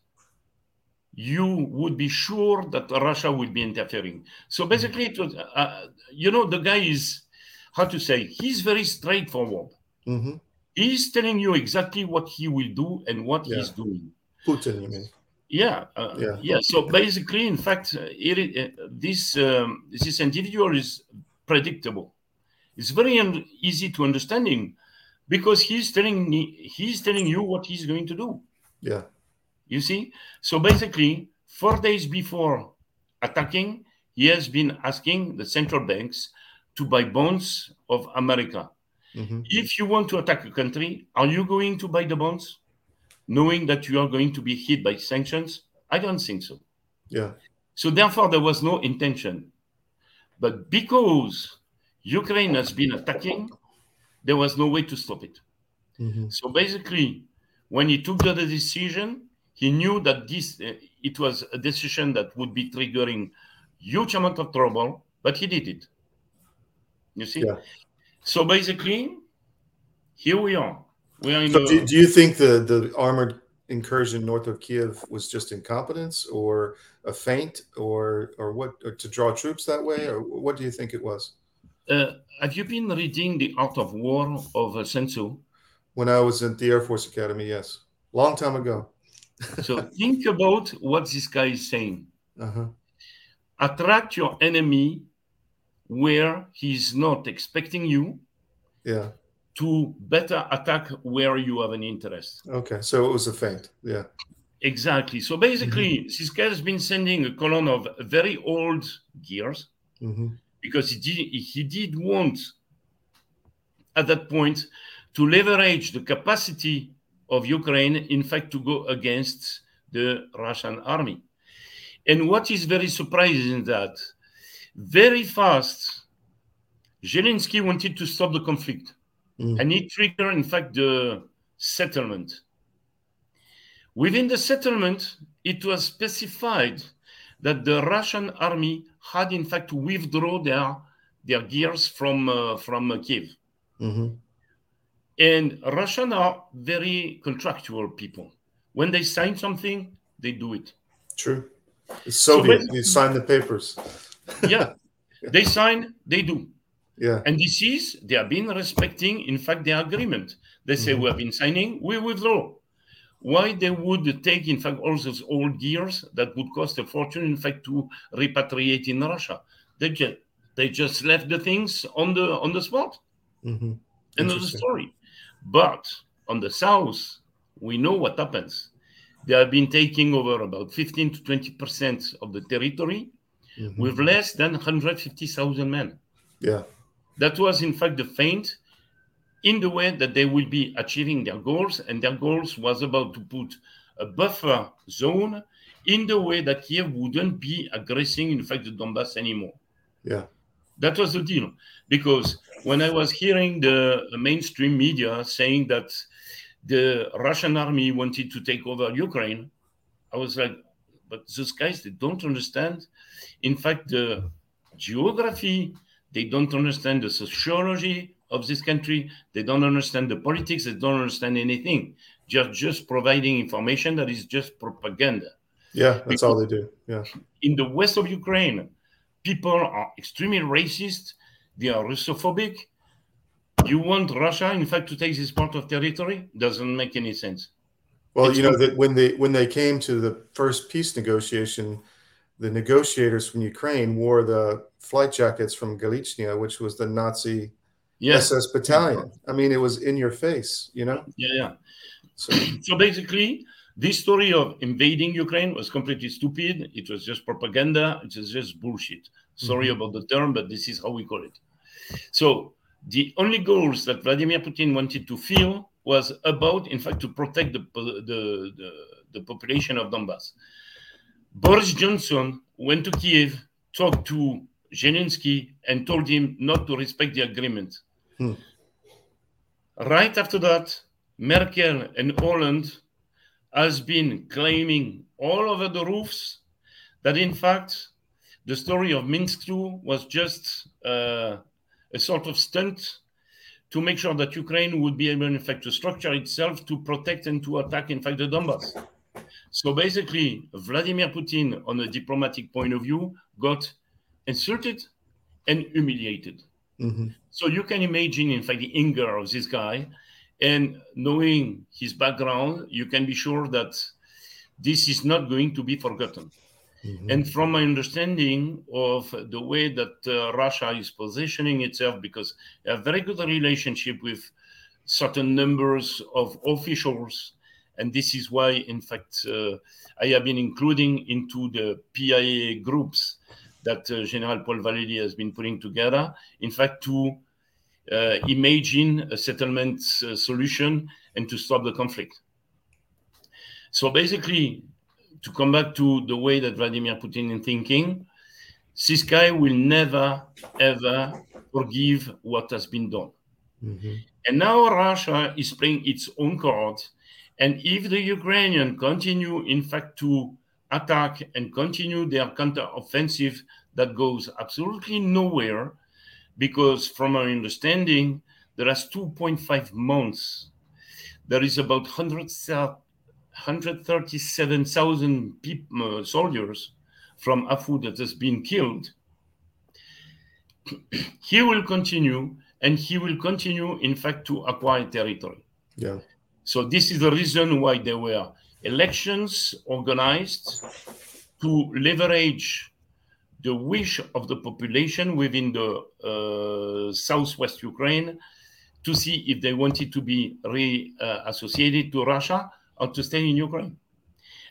you would be sure that Russia would be interfering. So mm-hmm. basically, it was, uh, you know, the guy is, how to say, he's very straightforward. Mm-hmm. He's telling you exactly what he will do and what yeah. he's doing. Putin, you mean? Yeah, uh, yeah, yeah. So basically, in fact, uh, it, uh, this um, this individual is predictable. It's very un- easy to understanding because he's telling me he's telling you what he's going to do. Yeah. You see, so basically, four days before attacking, he has been asking the central banks to buy bonds of America. Mm-hmm. If you want to attack a country, are you going to buy the bonds knowing that you are going to be hit by sanctions? I don't think so. Yeah. So therefore, there was no intention. But because Ukraine has been attacking, there was no way to stop it. Mm-hmm. So basically, when he took the decision, he knew that this uh, it was a decision that would be triggering huge amount of trouble, but he did it. You see? Yeah. So basically, here we are. We are so do, do you think the, the armored incursion north of Kiev was just incompetence or a feint or or what or to draw troops that way or what do you think it was? Uh, have you been reading The Art of War of uh, Sun Tzu? When I was at the Air Force Academy, yes, long time ago. so think about what this guy is saying. Uh-huh. Attract your enemy where he's not expecting you. Yeah. To better attack where you have an interest. Okay, so it was a feint. Yeah. Exactly. So basically, mm-hmm. this guy has been sending a column of very old gears mm-hmm. Because he did he did want at that point to leverage the capacity of Ukraine, in fact, to go against the Russian army. And what is very surprising is that very fast, Zelensky wanted to stop the conflict. Mm. And he triggered, in fact, the settlement. Within the settlement, it was specified that the Russian army had, in fact, to withdraw their, their gears from, uh, from uh, Kiev. Mm-hmm. And Russian are very contractual people. When they sign something, they do it. True. The Soviet, so you sign the papers. yeah, they sign, they do. Yeah. And this is, they have been respecting, in fact, the agreement. They say, mm-hmm. we have been signing, we withdraw. Why they would take, in fact, all those old gears that would cost a fortune, in fact, to repatriate in Russia? They just, they just left the things on the on the spot. Mm-hmm. End of the story. But on the south, we know what happens. They have been taking over about 15 to 20 percent of the territory mm-hmm. with less than 150,000 men. Yeah. That was, in fact, the feint in the way that they will be achieving their goals. And their goals was about to put a buffer zone in the way that Kiev wouldn't be aggressing, in fact, the Donbass anymore. Yeah. That was the deal. Because when I was hearing the mainstream media saying that the Russian army wanted to take over Ukraine, I was like, but those guys, they don't understand. In fact, the geography, they don't understand the sociology of this country. They don't understand the politics. They don't understand anything. Just just providing information that is just propaganda. Yeah, that's because all they do. Yeah. In the west of Ukraine, people are extremely racist. They are Russophobic. You want Russia, in fact, to take this part of territory? Doesn't make any sense. Well, it's you know that when they when they came to the first peace negotiation, the negotiators from Ukraine wore the flight jackets from Galichnia, which was the Nazi yes. SS battalion. I mean, it was in your face, you know. Yeah, yeah. So, so basically, this story of invading Ukraine was completely stupid. It was just propaganda. It was just bullshit. Sorry mm-hmm. about the term, but this is how we call it. So the only goals that Vladimir Putin wanted to fill was about, in fact, to protect the, the, the, the population of Donbass. Boris Johnson went to Kiev, talked to Zelensky, and told him not to respect the agreement. Hmm. Right after that, Merkel and Hollande has been claiming all over the roofs that, in fact, the story of Minsk II was just uh, a sort of stunt to make sure that Ukraine would be able, in fact, to structure itself to protect and to attack, in fact, the Donbass. So basically, Vladimir Putin, on a diplomatic point of view, got insulted and humiliated. Mm-hmm. So you can imagine, in fact, the anger of this guy. And knowing his background, you can be sure that this is not going to be forgotten. Mm-hmm. And from my understanding of the way that uh, Russia is positioning itself, because a very good relationship with certain numbers of officials, and this is why, in fact, uh, I have been including into the PIA groups that uh, General Paul Vallely has been putting together, in fact, to uh, imagine a settlement uh, solution and to stop the conflict. So basically, to come back to the way that Vladimir Putin is thinking, this guy will never, ever forgive what has been done. Mm-hmm. And now Russia is playing its own card. And if the Ukrainian continue, in fact, to attack and continue their counter-offensive that goes absolutely nowhere, because from our understanding, there is 2.5 months, there is about 137,000 uh, soldiers from AFU that has been killed. he will continue, and he will continue, in fact, to acquire territory. Yeah. So this is the reason why they were elections organized to leverage the wish of the population within the uh, southwest Ukraine to see if they wanted to be reassociated to Russia or to stay in Ukraine.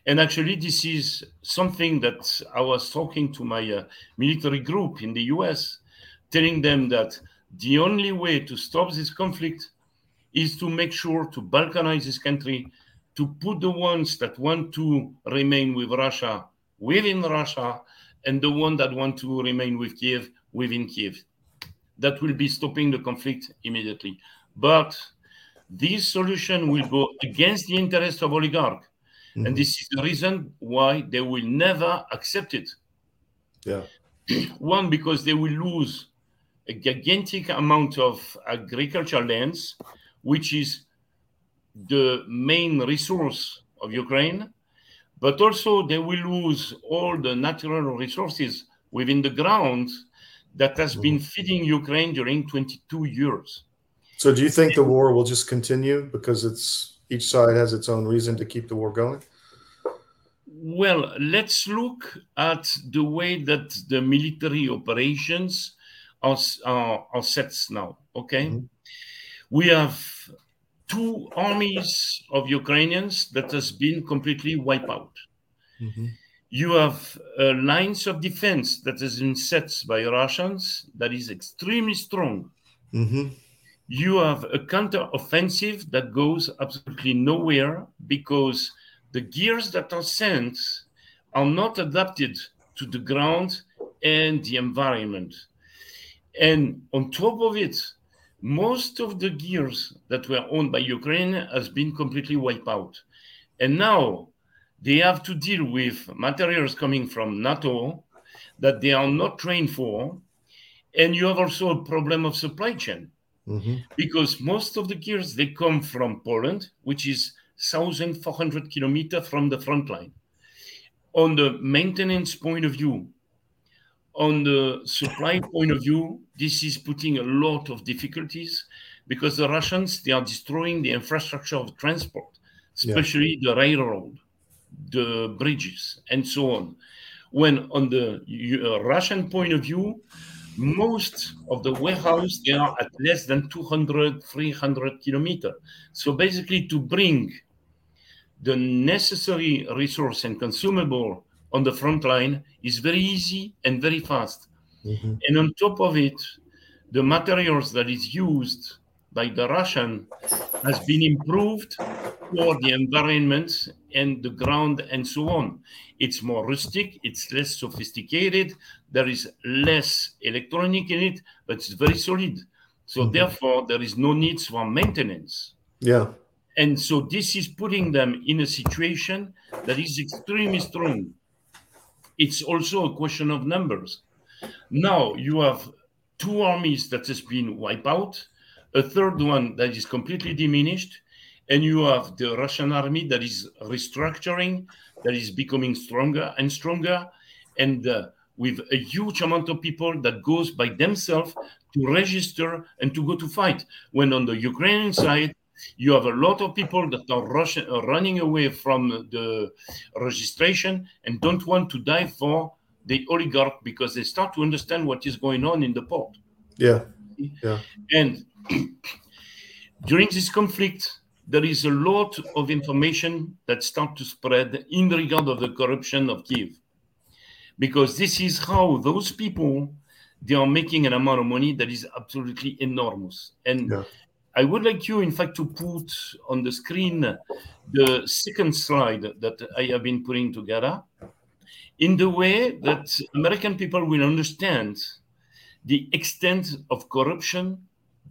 And actually, this is something that I was talking to my uh, military group in the US, telling them that the only way to stop this conflict is to make sure to balkanize this country, to put the ones that want to remain with Russia within Russia, and the one that want to remain with Kiev within Kiev. That will be stopping the conflict immediately. But this solution will go against the interest of oligarchs. Mm-hmm. And this is the reason why they will never accept it. Yeah. One, because they will lose a gigantic amount of agricultural lands, which is the main resource of Ukraine, but also they will lose all the natural resources within the ground that has mm-hmm. been feeding Ukraine during 22 years. So, do you think the war will just continue because it's each side has its own reason to keep the war going? Well, let's look at the way that the military operations are, are, are set now. Okay, mm-hmm. we have two armies of Ukrainians that has been completely wiped out. Mm-hmm. You have uh, lines of defense that has been set by Russians that is extremely strong. Mm-hmm you have a counter-offensive that goes absolutely nowhere because the gears that are sent are not adapted to the ground and the environment. And on top of it, most of the gears that were owned by Ukraine has been completely wiped out. And now they have to deal with materials coming from NATO that they are not trained for. And you have also a problem of supply chain mm-hmm. because most of the gears they come from Poland, which is 1,400 kilometers from the front line. On the maintenance point of view, on the supply point of view, this is putting a lot of difficulties because the Russians they are destroying the infrastructure of transport, especially yeah. the railroad, the bridges, and so on. When on the uh, Russian point of view, most of the warehouse they are at less than 200 300 kilometers so basically to bring the necessary resource and consumable on the front line is very easy and very fast mm-hmm. and on top of it the materials that is used by the russian has been improved for the environment and the ground and so on it's more rustic it's less sophisticated there is less electronic in it, but it's very solid. So mm-hmm. therefore, there is no need for maintenance. Yeah. And so this is putting them in a situation that is extremely strong. It's also a question of numbers. Now you have two armies that has been wiped out, a third one that is completely diminished, and you have the Russian army that is restructuring, that is becoming stronger and stronger, and uh, with a huge amount of people that goes by themselves to register and to go to fight. When on the Ukrainian side, you have a lot of people that are rushing, uh, running away from the registration and don't want to die for the oligarch because they start to understand what is going on in the port. Yeah. Yeah. And during this conflict, there is a lot of information that start to spread in regard of the corruption of Kiev because this is how those people they are making an amount of money that is absolutely enormous. And yeah. I would like you, in fact, to put on the screen the second slide that I have been putting together in the way that American people will understand the extent of corruption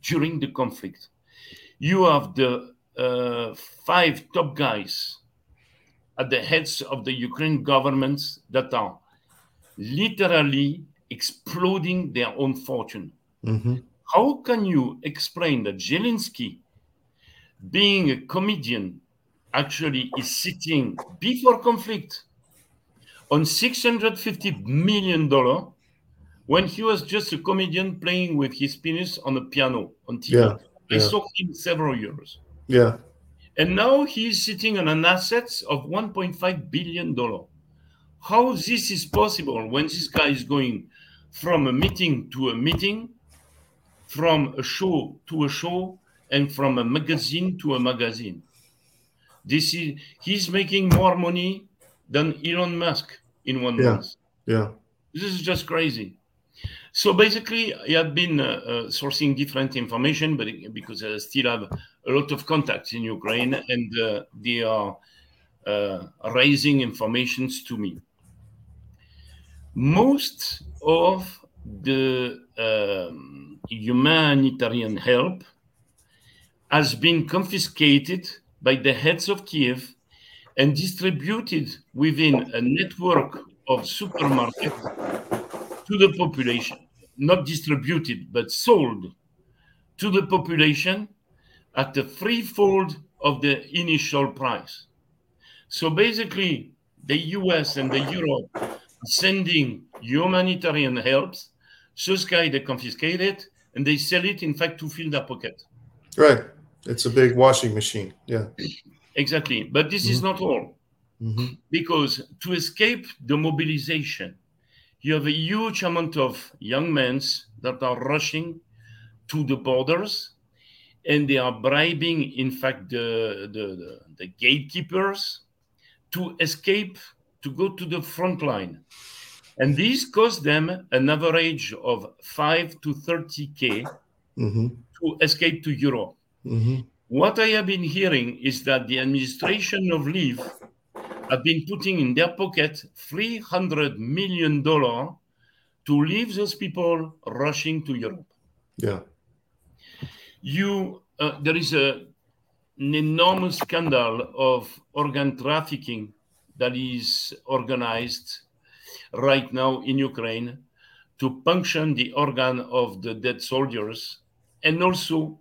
during the conflict. You have the uh, five top guys at the heads of the Ukraine government that are literally exploding their own fortune. Mm-hmm. How can you explain that Zelensky, being a comedian, actually is sitting before conflict on $650 million when he was just a comedian playing with his penis on a piano on TV? Yeah, I yeah. saw him several years. Yeah. And now he's sitting on an assets of $1.5 billion. How this is possible when this guy is going from a meeting to a meeting, from a show to a show, and from a magazine to a magazine. This is he's making more money than Elon Musk in one yeah. month. Yeah. This is just crazy. So basically, I have been uh, uh, sourcing different information, but because I still have a lot of contacts in Ukraine, and uh, they are uh, raising informations to me. Most of the um, humanitarian help has been confiscated by the heads of Kiev and distributed within a network of supermarkets to the population. Not distributed, but sold to the population at the threefold of the initial price. So basically, the US and the Europe sending humanitarian helps. Guys, they confiscate it and they sell it, in fact, to fill their pocket. Right. It's a big washing machine. Yeah. Exactly. But this mm-hmm. is not all. Mm-hmm. Because to escape the mobilization, you have a huge amount of young men that are rushing to the borders and they are bribing, in fact, the, the, the, the gatekeepers to escape to go to the front line. And this cost them an average of 5 to 30K mm-hmm. to escape to Europe. Mm-hmm. What I have been hearing is that the administration of leave have been putting in their pocket $300 million to leave those people rushing to Europe. Yeah. You, uh, there is a, an enormous scandal of organ trafficking that is organized right now in Ukraine to function the organ of the dead soldiers and also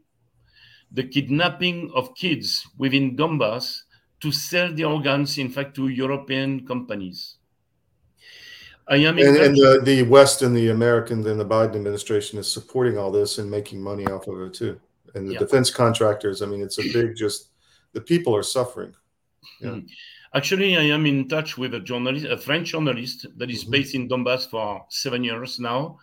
the kidnapping of kids within Donbass to sell the organs, in fact, to European companies. I am and, and the, the West and the Americans and the Biden administration is supporting all this and making money off of it too. And the yeah. defense contractors, I mean, it's a big just the people are suffering. Yeah. Mm-hmm. Actually, I am in touch with a journalist, a French journalist that is mm-hmm. based in Donbass for seven years now,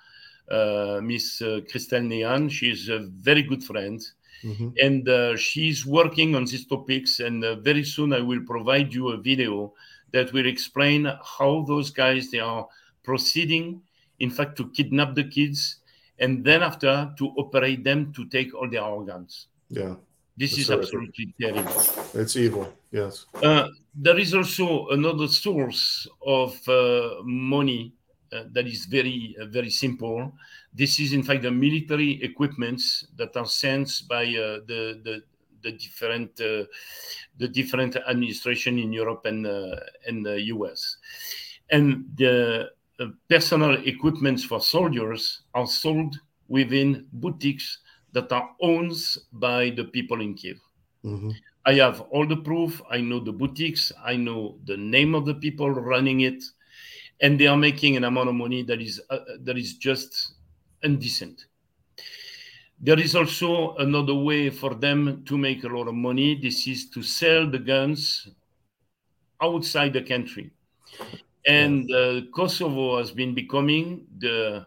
uh, Miss uh, Christelle Néant. She is a very good friend. Mm-hmm. And uh, she's working on these topics. And uh, very soon, I will provide you a video that will explain how those guys they are proceeding, in fact, to kidnap the kids, and then after to operate them to take all their organs. Yeah. This is absolutely terrible. It's evil, yes. Uh, there is also another source of uh, money uh, that is very, uh, very simple. This is, in fact, the military equipments that are sent by uh, the, the, the different uh, the different administration in Europe and and the US, and the personal equipments for soldiers are sold within boutiques that are owned by the people in Kiev. Mm-hmm. I have all the proof. I know the boutiques. I know the name of the people running it, and they are making an amount of money that is uh, that is just indecent. There is also another way for them to make a lot of money. This is to sell the guns outside the country, and uh, Kosovo has been becoming the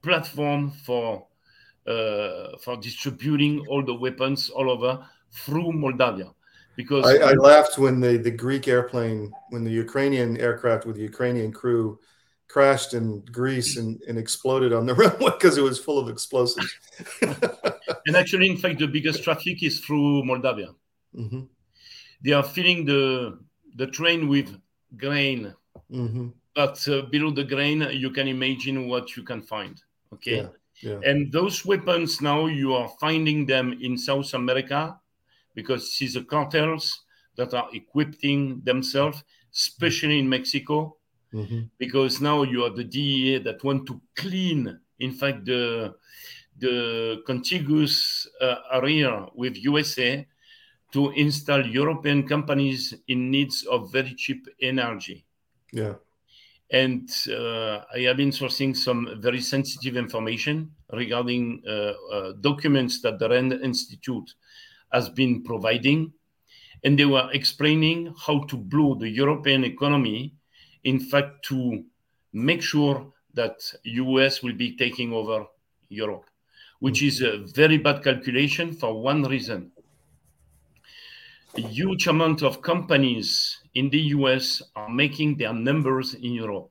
platform for uh, for distributing all the weapons all over through Moldavia. Because I, I, laughed when the, the Greek airplane, when the Ukrainian aircraft with the Ukrainian crew crashed in Greece and, and exploded on the runway because it was full of explosives. and actually, in fact, the biggest traffic is through Moldavia. Mm-hmm. They are filling the the train with grain, mm-hmm. but uh, below the grain, you can imagine what you can find. Okay. Yeah. Yeah. And those weapons now you are finding them in South America because it's the cartels that are equipping themselves, especially in Mexico, mm-hmm. because now you have the DEA that want to clean, in fact, the the contiguous uh, area with USA to install European companies in needs of very cheap energy. Yeah. And uh, I have been sourcing some very sensitive information regarding uh, uh, documents that the RAND Institute has been providing. And they were explaining how to blow the European economy, in fact, to make sure that US will be taking over Europe, which is a very bad calculation for one reason. A huge amount of companies in the US are making their numbers in Europe.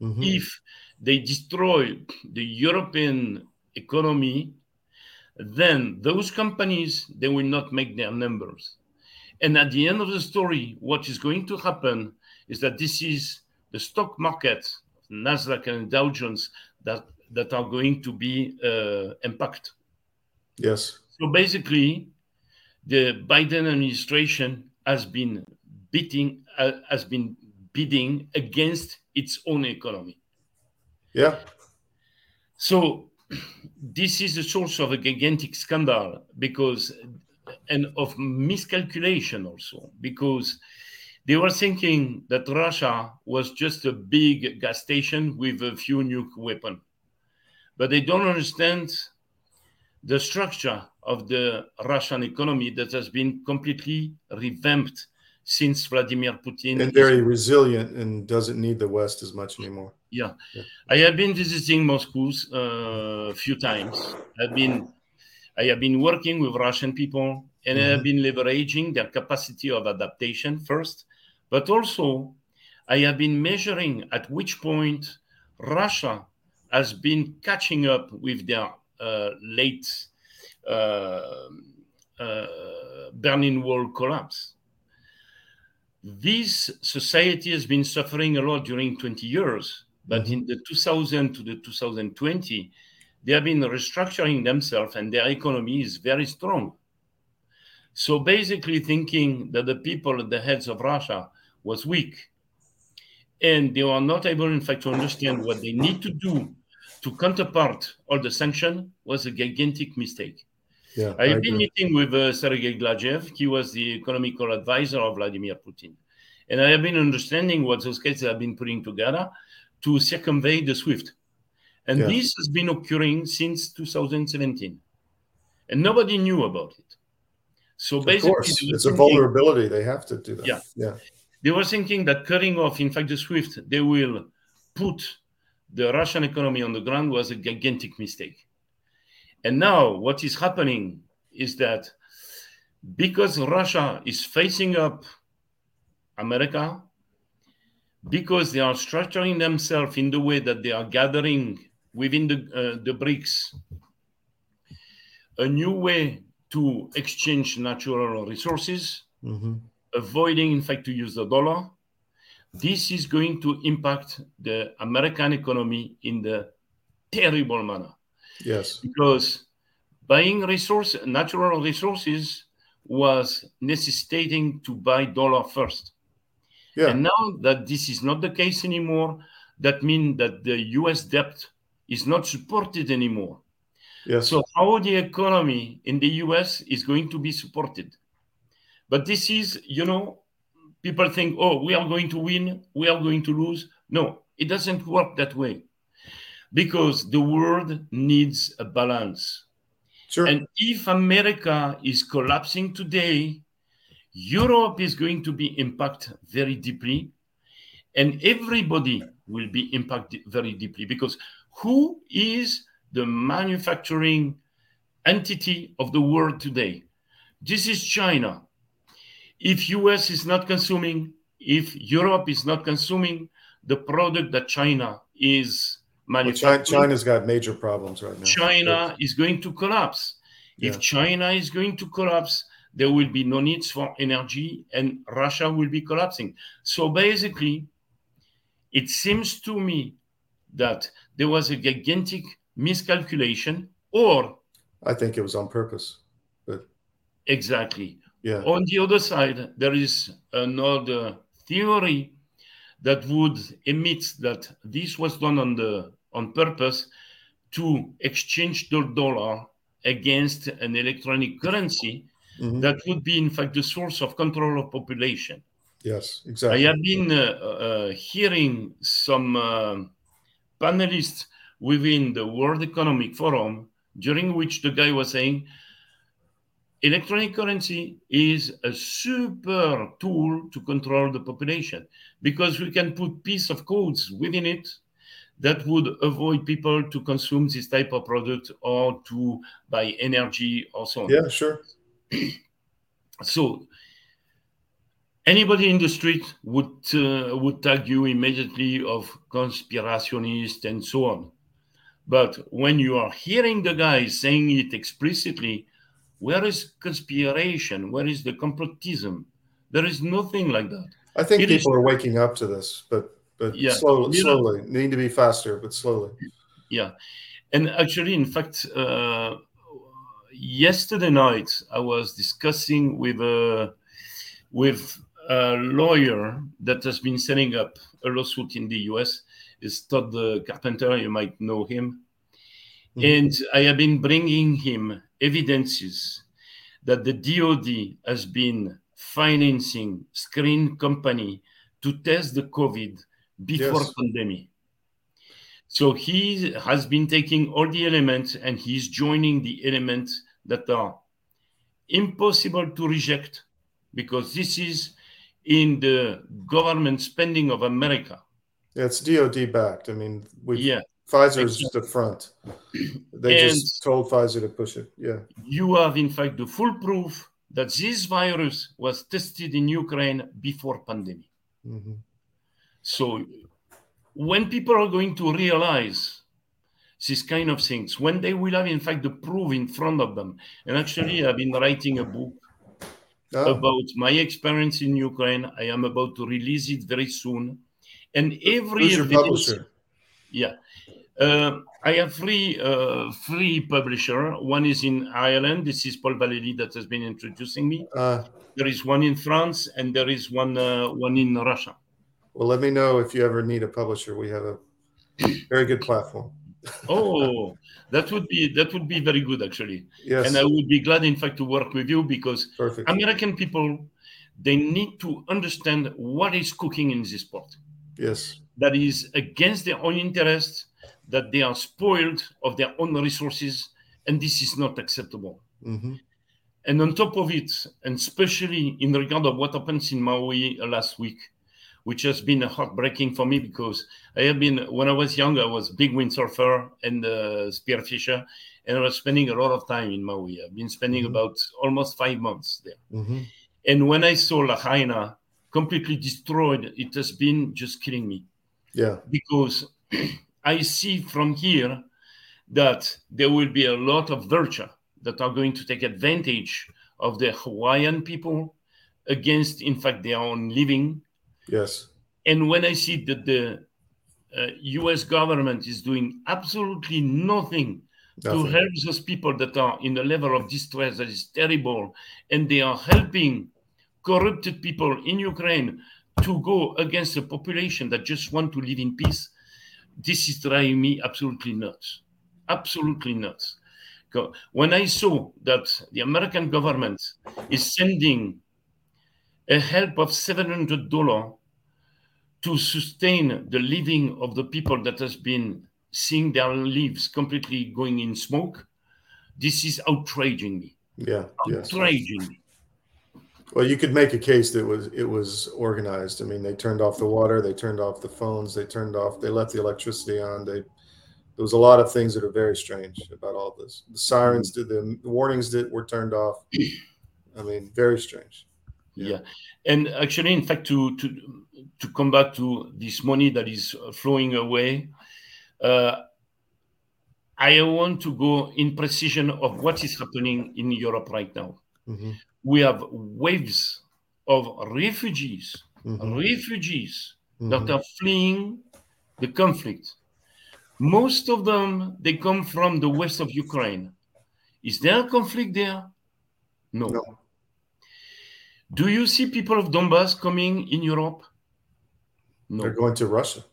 Mm-hmm. If they destroy the European economy, then those companies they will not make their numbers. And at the end of the story, what is going to happen is that this is the stock market, Nasdaq and Dow Jones, that that are going to be uh, impacted. Yes. So basically, the Biden administration has been beating uh, has been bidding against its own economy. Yeah. So this is the source of a gigantic scandal because and of miscalculation also because they were thinking that Russia was just a big gas station with a few nuke weapons. But they don't understand the structure of the Russian economy that has been completely revamped since Vladimir Putin. And very resilient and doesn't need the West as much anymore. Yeah. yeah. I have been visiting Moscow uh, a few times. I've been, I have been working with Russian people and mm-hmm. I have been leveraging their capacity of adaptation first, but also I have been measuring at which point Russia has been catching up with their uh, late uh, uh Berlin Wall collapse this society has been suffering a lot during 20 years, but mm-hmm. in the 2000 to the 2020, they have been restructuring themselves and their economy is very strong. So basically, thinking that the people at the heads of Russia was weak, and they were not able, in fact, to understand what they need to do to counterpart all the sanction was a gigantic mistake. Yeah, I have been meeting with uh, Sergei Glazyev. He was the economical advisor of Vladimir Putin. And I have been understanding what those guys have been putting together to circumvent the SWIFT. And yeah. this has been occurring since 2017. And nobody knew about it. So basically, of course. it's thinking, a vulnerability. They have to do that. Yeah. yeah. They were thinking that cutting off, in fact, the SWIFT, they will put the Russian economy on the ground was a gigantic mistake. And now what is happening is that because Russia is facing up America, because they are structuring themselves in the way that they are gathering within the, uh, the BRICS a new way to exchange natural resources, mm-hmm. avoiding, in fact, to use the dollar. This is going to impact the American economy in the terrible manner. Yes. Because buying resource, natural resources was necessitating to buy dollar first. Yeah. And now that this is not the case anymore, that means that the US debt is not supported anymore. Yes. So how the economy in the US is going to be supported. But this is, you know, people think, oh, we are going to win, we are going to lose. No, it doesn't work that way because the world needs a balance. Sure. And if America is collapsing today, Europe is going to be impacted very deeply, and everybody will be impacted very deeply because who is the manufacturing entity of the world today? This is China. If US is not consuming, if Europe is not consuming, the product that China is manufacturing, China, China's got major problems right now. China is going to collapse. If Yeah. China is going to collapse, there will be no needs for energy and Russia will be collapsing. So basically, it seems to me that there was a gigantic miscalculation or I think it was on purpose. exactly Yeah. On the other side, there is another theory that would admit that this was done on the on purpose to exchange the dollar against an electronic currency Mhm. that would be in fact the source of control of population. Yes, exactly. I have been uh, uh, hearing some uh, panelists within the World Economic Forum during which the guy was saying electronic currency is a super tool to control the population because we can put piece of codes within it that would avoid people to consume this type of product or to buy energy or so on. Yeah, sure. So anybody in the street would uh, would tag you immediately of conspirationist and so on. But when you are hearing the guy saying it explicitly, where is conspiration? Where is the complotism? There is nothing like that. I think It is- people are waking up to this, but but Yeah. slowly, You know- slowly. Need to be faster, but slowly. Yeah, and actually, in fact, uh, yesterday night I was discussing with a with a lawyer that has been setting up a lawsuit in the U.S. Is Todd uh, Carpenter. You might know him, Mhm. and I have been bringing him evidences that the DoD has been financing screen company to test the COVID before Yes. pandemic. So he has been taking all the elements and he's joining the elements that are impossible to reject because this is in the government spending of America. Yeah, it's DoD backed. I mean, we Yeah, Pfizer is just a front. They And- just told Pfizer to push it. Yeah. you have in fact the full proof that this virus was tested in Ukraine before pandemic. hmm So when people are going to realize these kind of things, when they will have in fact the proof in front of them, and actually I've been writing a book Oh, about my experience in Ukraine. I am about to release it very soon. And every who's publisher? Yeah. Uh, I have three uh, three publisher. One is in Ireland. This is Paul Valéry that has been introducing me. Uh, There is one in France, and there is one uh, one in Russia. Well, let me know if you ever need a publisher. We have a very good platform. Oh, that would be that would be very good actually. Yes, And I would be glad, in fact, to work with you because perfect. American people they need to understand what is cooking in this sport. yes, that is against their own interests, that they are spoiled of their own resources, and this is not acceptable. hmm And on top of it, and especially in regard of what happens in Maui last week, which has been heartbreaking for me because I have been when I was young, I was big windsurfer and uh, spearfisher, and I was spending a lot of time in Maui. I've been spending Mhm. about almost five months there. hmm And when I saw Lahaina completely destroyed, it has been just killing me yeah, because I see from here that there will be a lot of vulture that are going to take advantage of the Hawaiian people against, in fact, their own living. Yes, And when I see that the uh, US government is doing absolutely nothing to help those people that are in a level of distress that is terrible, and they are helping corrupted people in Ukraine to go against a population that just want to live in peace. This is driving me absolutely nuts. Absolutely nuts. When I saw that the American government is sending a help of $700 to sustain the living of the people that has been seeing their lives completely going in smoke, this is outraging me. Yeah, yes. Me. Well, you could make a case that was it was organized. I mean, they turned off the water, they turned off the phones, they turned off, they left the electricity on. They there was a lot of things that are very strange about all this. The sirens did the, the warnings that were turned off. I mean, very strange. Yeah. And actually, in fact, to, to to come back to this money that is flowing away, uh, I want to go in precision of what is happening in Europe right now. Mm-hmm. We have waves of refugees, mm-hmm. refugees mm-hmm. that are fleeing the conflict. Most of them they come from the west of Ukraine. Is there a conflict there? No. no. Do you see people of Donbass coming in Europe? No. They're going to Russia.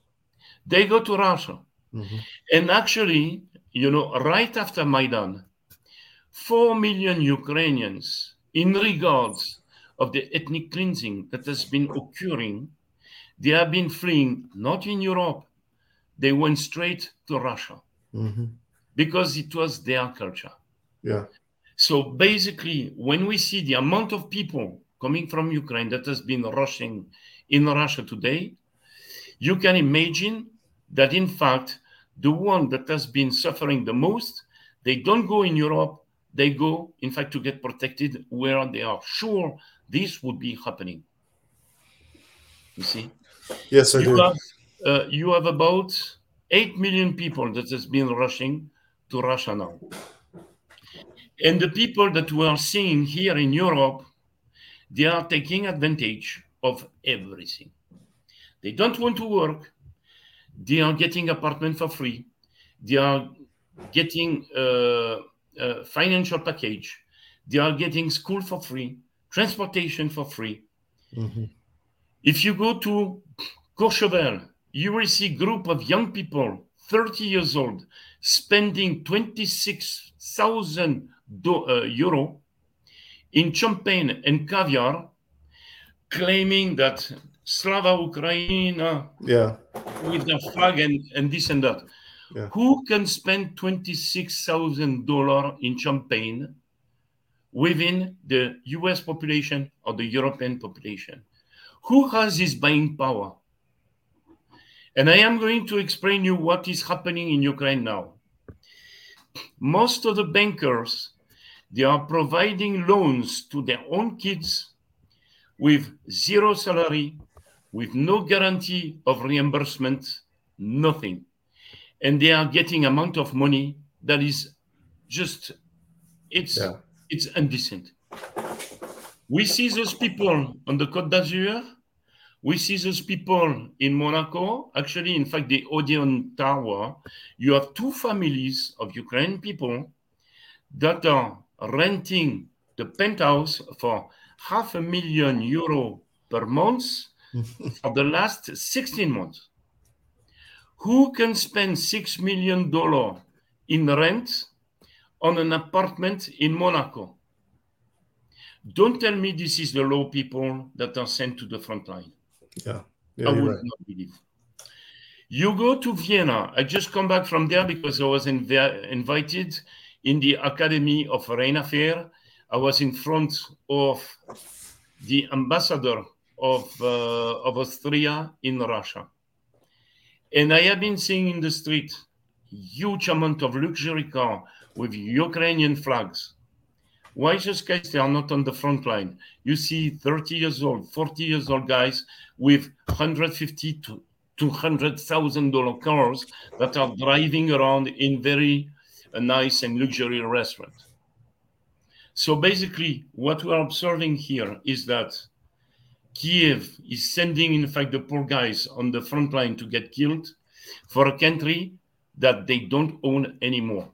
They go to Russia. Mm-hmm. And actually, you know, right after Maidan, 4 million Ukrainians, in regards of the ethnic cleansing that has been occurring, they have been fleeing not in Europe, they went straight to Russia mm-hmm. because it was their culture. Yeah. So basically, when we see the amount of people coming from Ukraine that has been rushing in Russia today, you can imagine that in fact, the one that has been suffering the most, they don't go in Europe, they go, in fact, to get protected where they are sure this would be happening. You see? Yes, I you do. Have, uh, you have about 8 million people that has been rushing to Russia now. And the people that we are seeing here in Europe, they are taking advantage of everything. They don't want to work. They are getting apartment for free. They are getting a, a financial package. They are getting school for free, transportation for free. Mm-hmm. If you go to Courchevel, you will see group of young people, 30 years old, spending 26,000 uh, euro in champagne and caviar, claiming that Slava Ukraina yeah. with the flag and, and this and that. Yeah. Who can spend $26,000 in champagne within the US population or the European population? Who has this buying power? And I am going to explain you what is happening in Ukraine now. Most of the bankers, they are providing loans to their own kids with zero salary, with no guarantee of reimbursement, nothing. And they are getting amount of money that is just it's yeah. it's indecent. We see those people on the Côte d'Azur. We see those people in Monaco. Actually, in fact, the Odeon Tower, you have two families of Ukrainian people that are renting the penthouse for half a million euro per month for the last 16 months. Who can spend $6 million in rent on an apartment in Monaco? Don't tell me this is the low people that are sent to the front line. Yeah, yeah I would right. not believe. You go to Vienna. I just come back from there because I was inv- invited in the Academy of Foreign Affairs. I was in front of the ambassador of, uh, of Austria in Russia. And I have been seeing in the street huge amount of luxury car with Ukrainian flags. Why just guys they are not on the front line? You see 30 years old, 40 years old guys with 150 to 200,000 dollar cars that are driving around in very uh, nice and luxury restaurant. So basically, what we are observing here is that Kiev is sending, in fact, the poor guys on the front line to get killed for a country that they don't own anymore.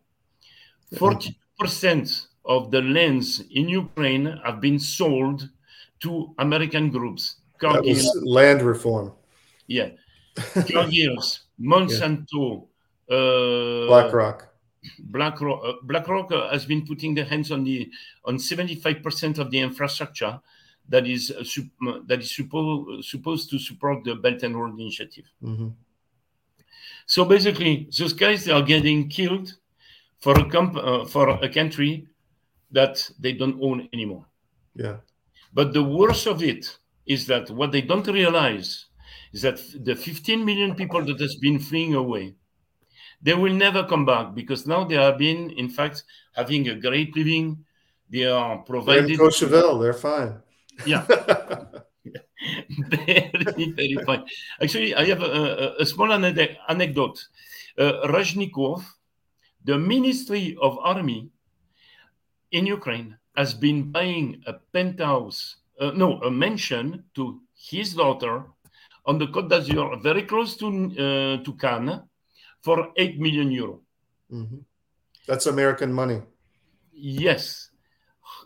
40% of the lands in Ukraine have been sold to American groups. That was land reform. Yeah. Cargills, Monsanto, yeah. uh, BlackRock. BlackRock, uh, BlackRock uh, has been putting their hands on the on 75% of the infrastructure that is uh, that is suppo- supposed to support the Belt and Road Initiative. Mm-hmm. So basically, those guys they are getting killed for a comp- uh, for a country that they don't own anymore. Yeah. But the worst of it is that what they don't realize is that the 15 million people that has been fleeing away, they will never come back because now they have been, in fact, having a great living. They are provided. They're in Courchevel, they're fine yeah very, very fine. Actually, I have a, a small anecdote. Uh, Reznikov, the Ministry of Army in Ukraine, has been buying a penthouse, uh, no, a mansion to his daughter on the Côte d'Azur, very close to uh, to Cannes, for eight million euro. Mm-hmm. That's American money. Yes.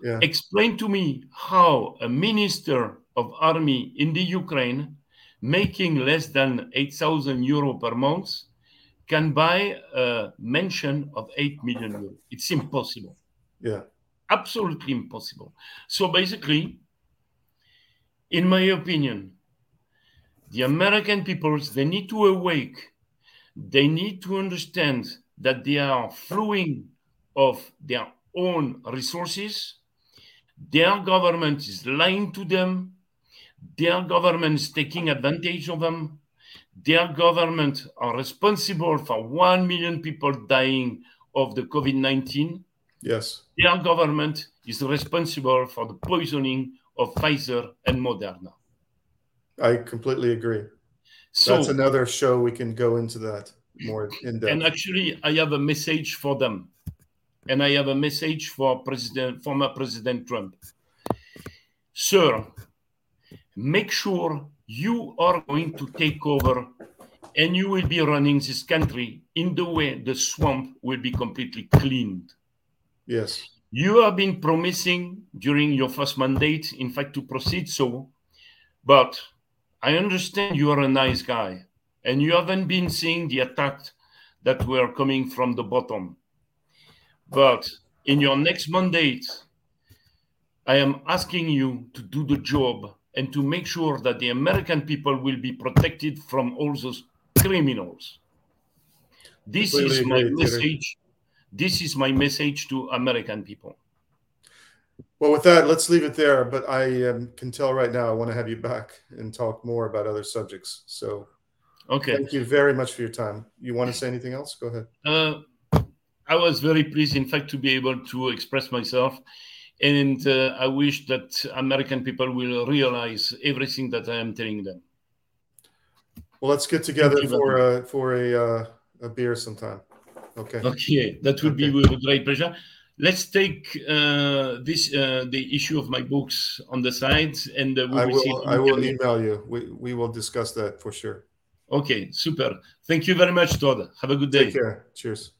Yeah. Explain to me how a minister of army in the Ukraine making less than 8,000 euro per month can buy a mansion of 8 million euro. It's impossible. Yeah. Absolutely impossible. So basically, in my opinion, the American peoples, they need to awake. They need to understand that they are flowing of their own resources. Their government is lying to them. Their government is taking advantage of them. Their government are responsible for 1 million people dying of the COVID 19. Yes. Their government is responsible for the poisoning of Pfizer and Moderna. I completely agree. So, That's another show we can go into that more in depth. And actually, I have a message for them and I have a message for President, former President Trump. Sir, make sure you are going to take over and you will be running this country in the way the swamp will be completely cleaned. Yes. You have been promising during your first mandate, in fact, to proceed so, but I understand you are a nice guy and you haven't been seeing the attacks that were coming from the bottom. But in your next mandate, I am asking you to do the job and to make sure that the American people will be protected from all those criminals. This Completely is my agree, message. This is my message to American people. Well, with that, let's leave it there. But I um, can tell right now I want to have you back and talk more about other subjects. So, okay. Thank you very much for your time. You want to say anything else? Go ahead. Uh, I was very pleased, in fact, to be able to express myself. And uh, I wish that American people will realize everything that I am telling them. Well, let's get together for a, for a, uh, a beer sometime. Okay. Okay, that would okay. be with great pleasure. Let's take uh, this uh, the issue of my books on the side, and uh, we I will. I will email you. We we will discuss that for sure. Okay, super. Thank you very much, Todd. Have a good day. Take care. Cheers.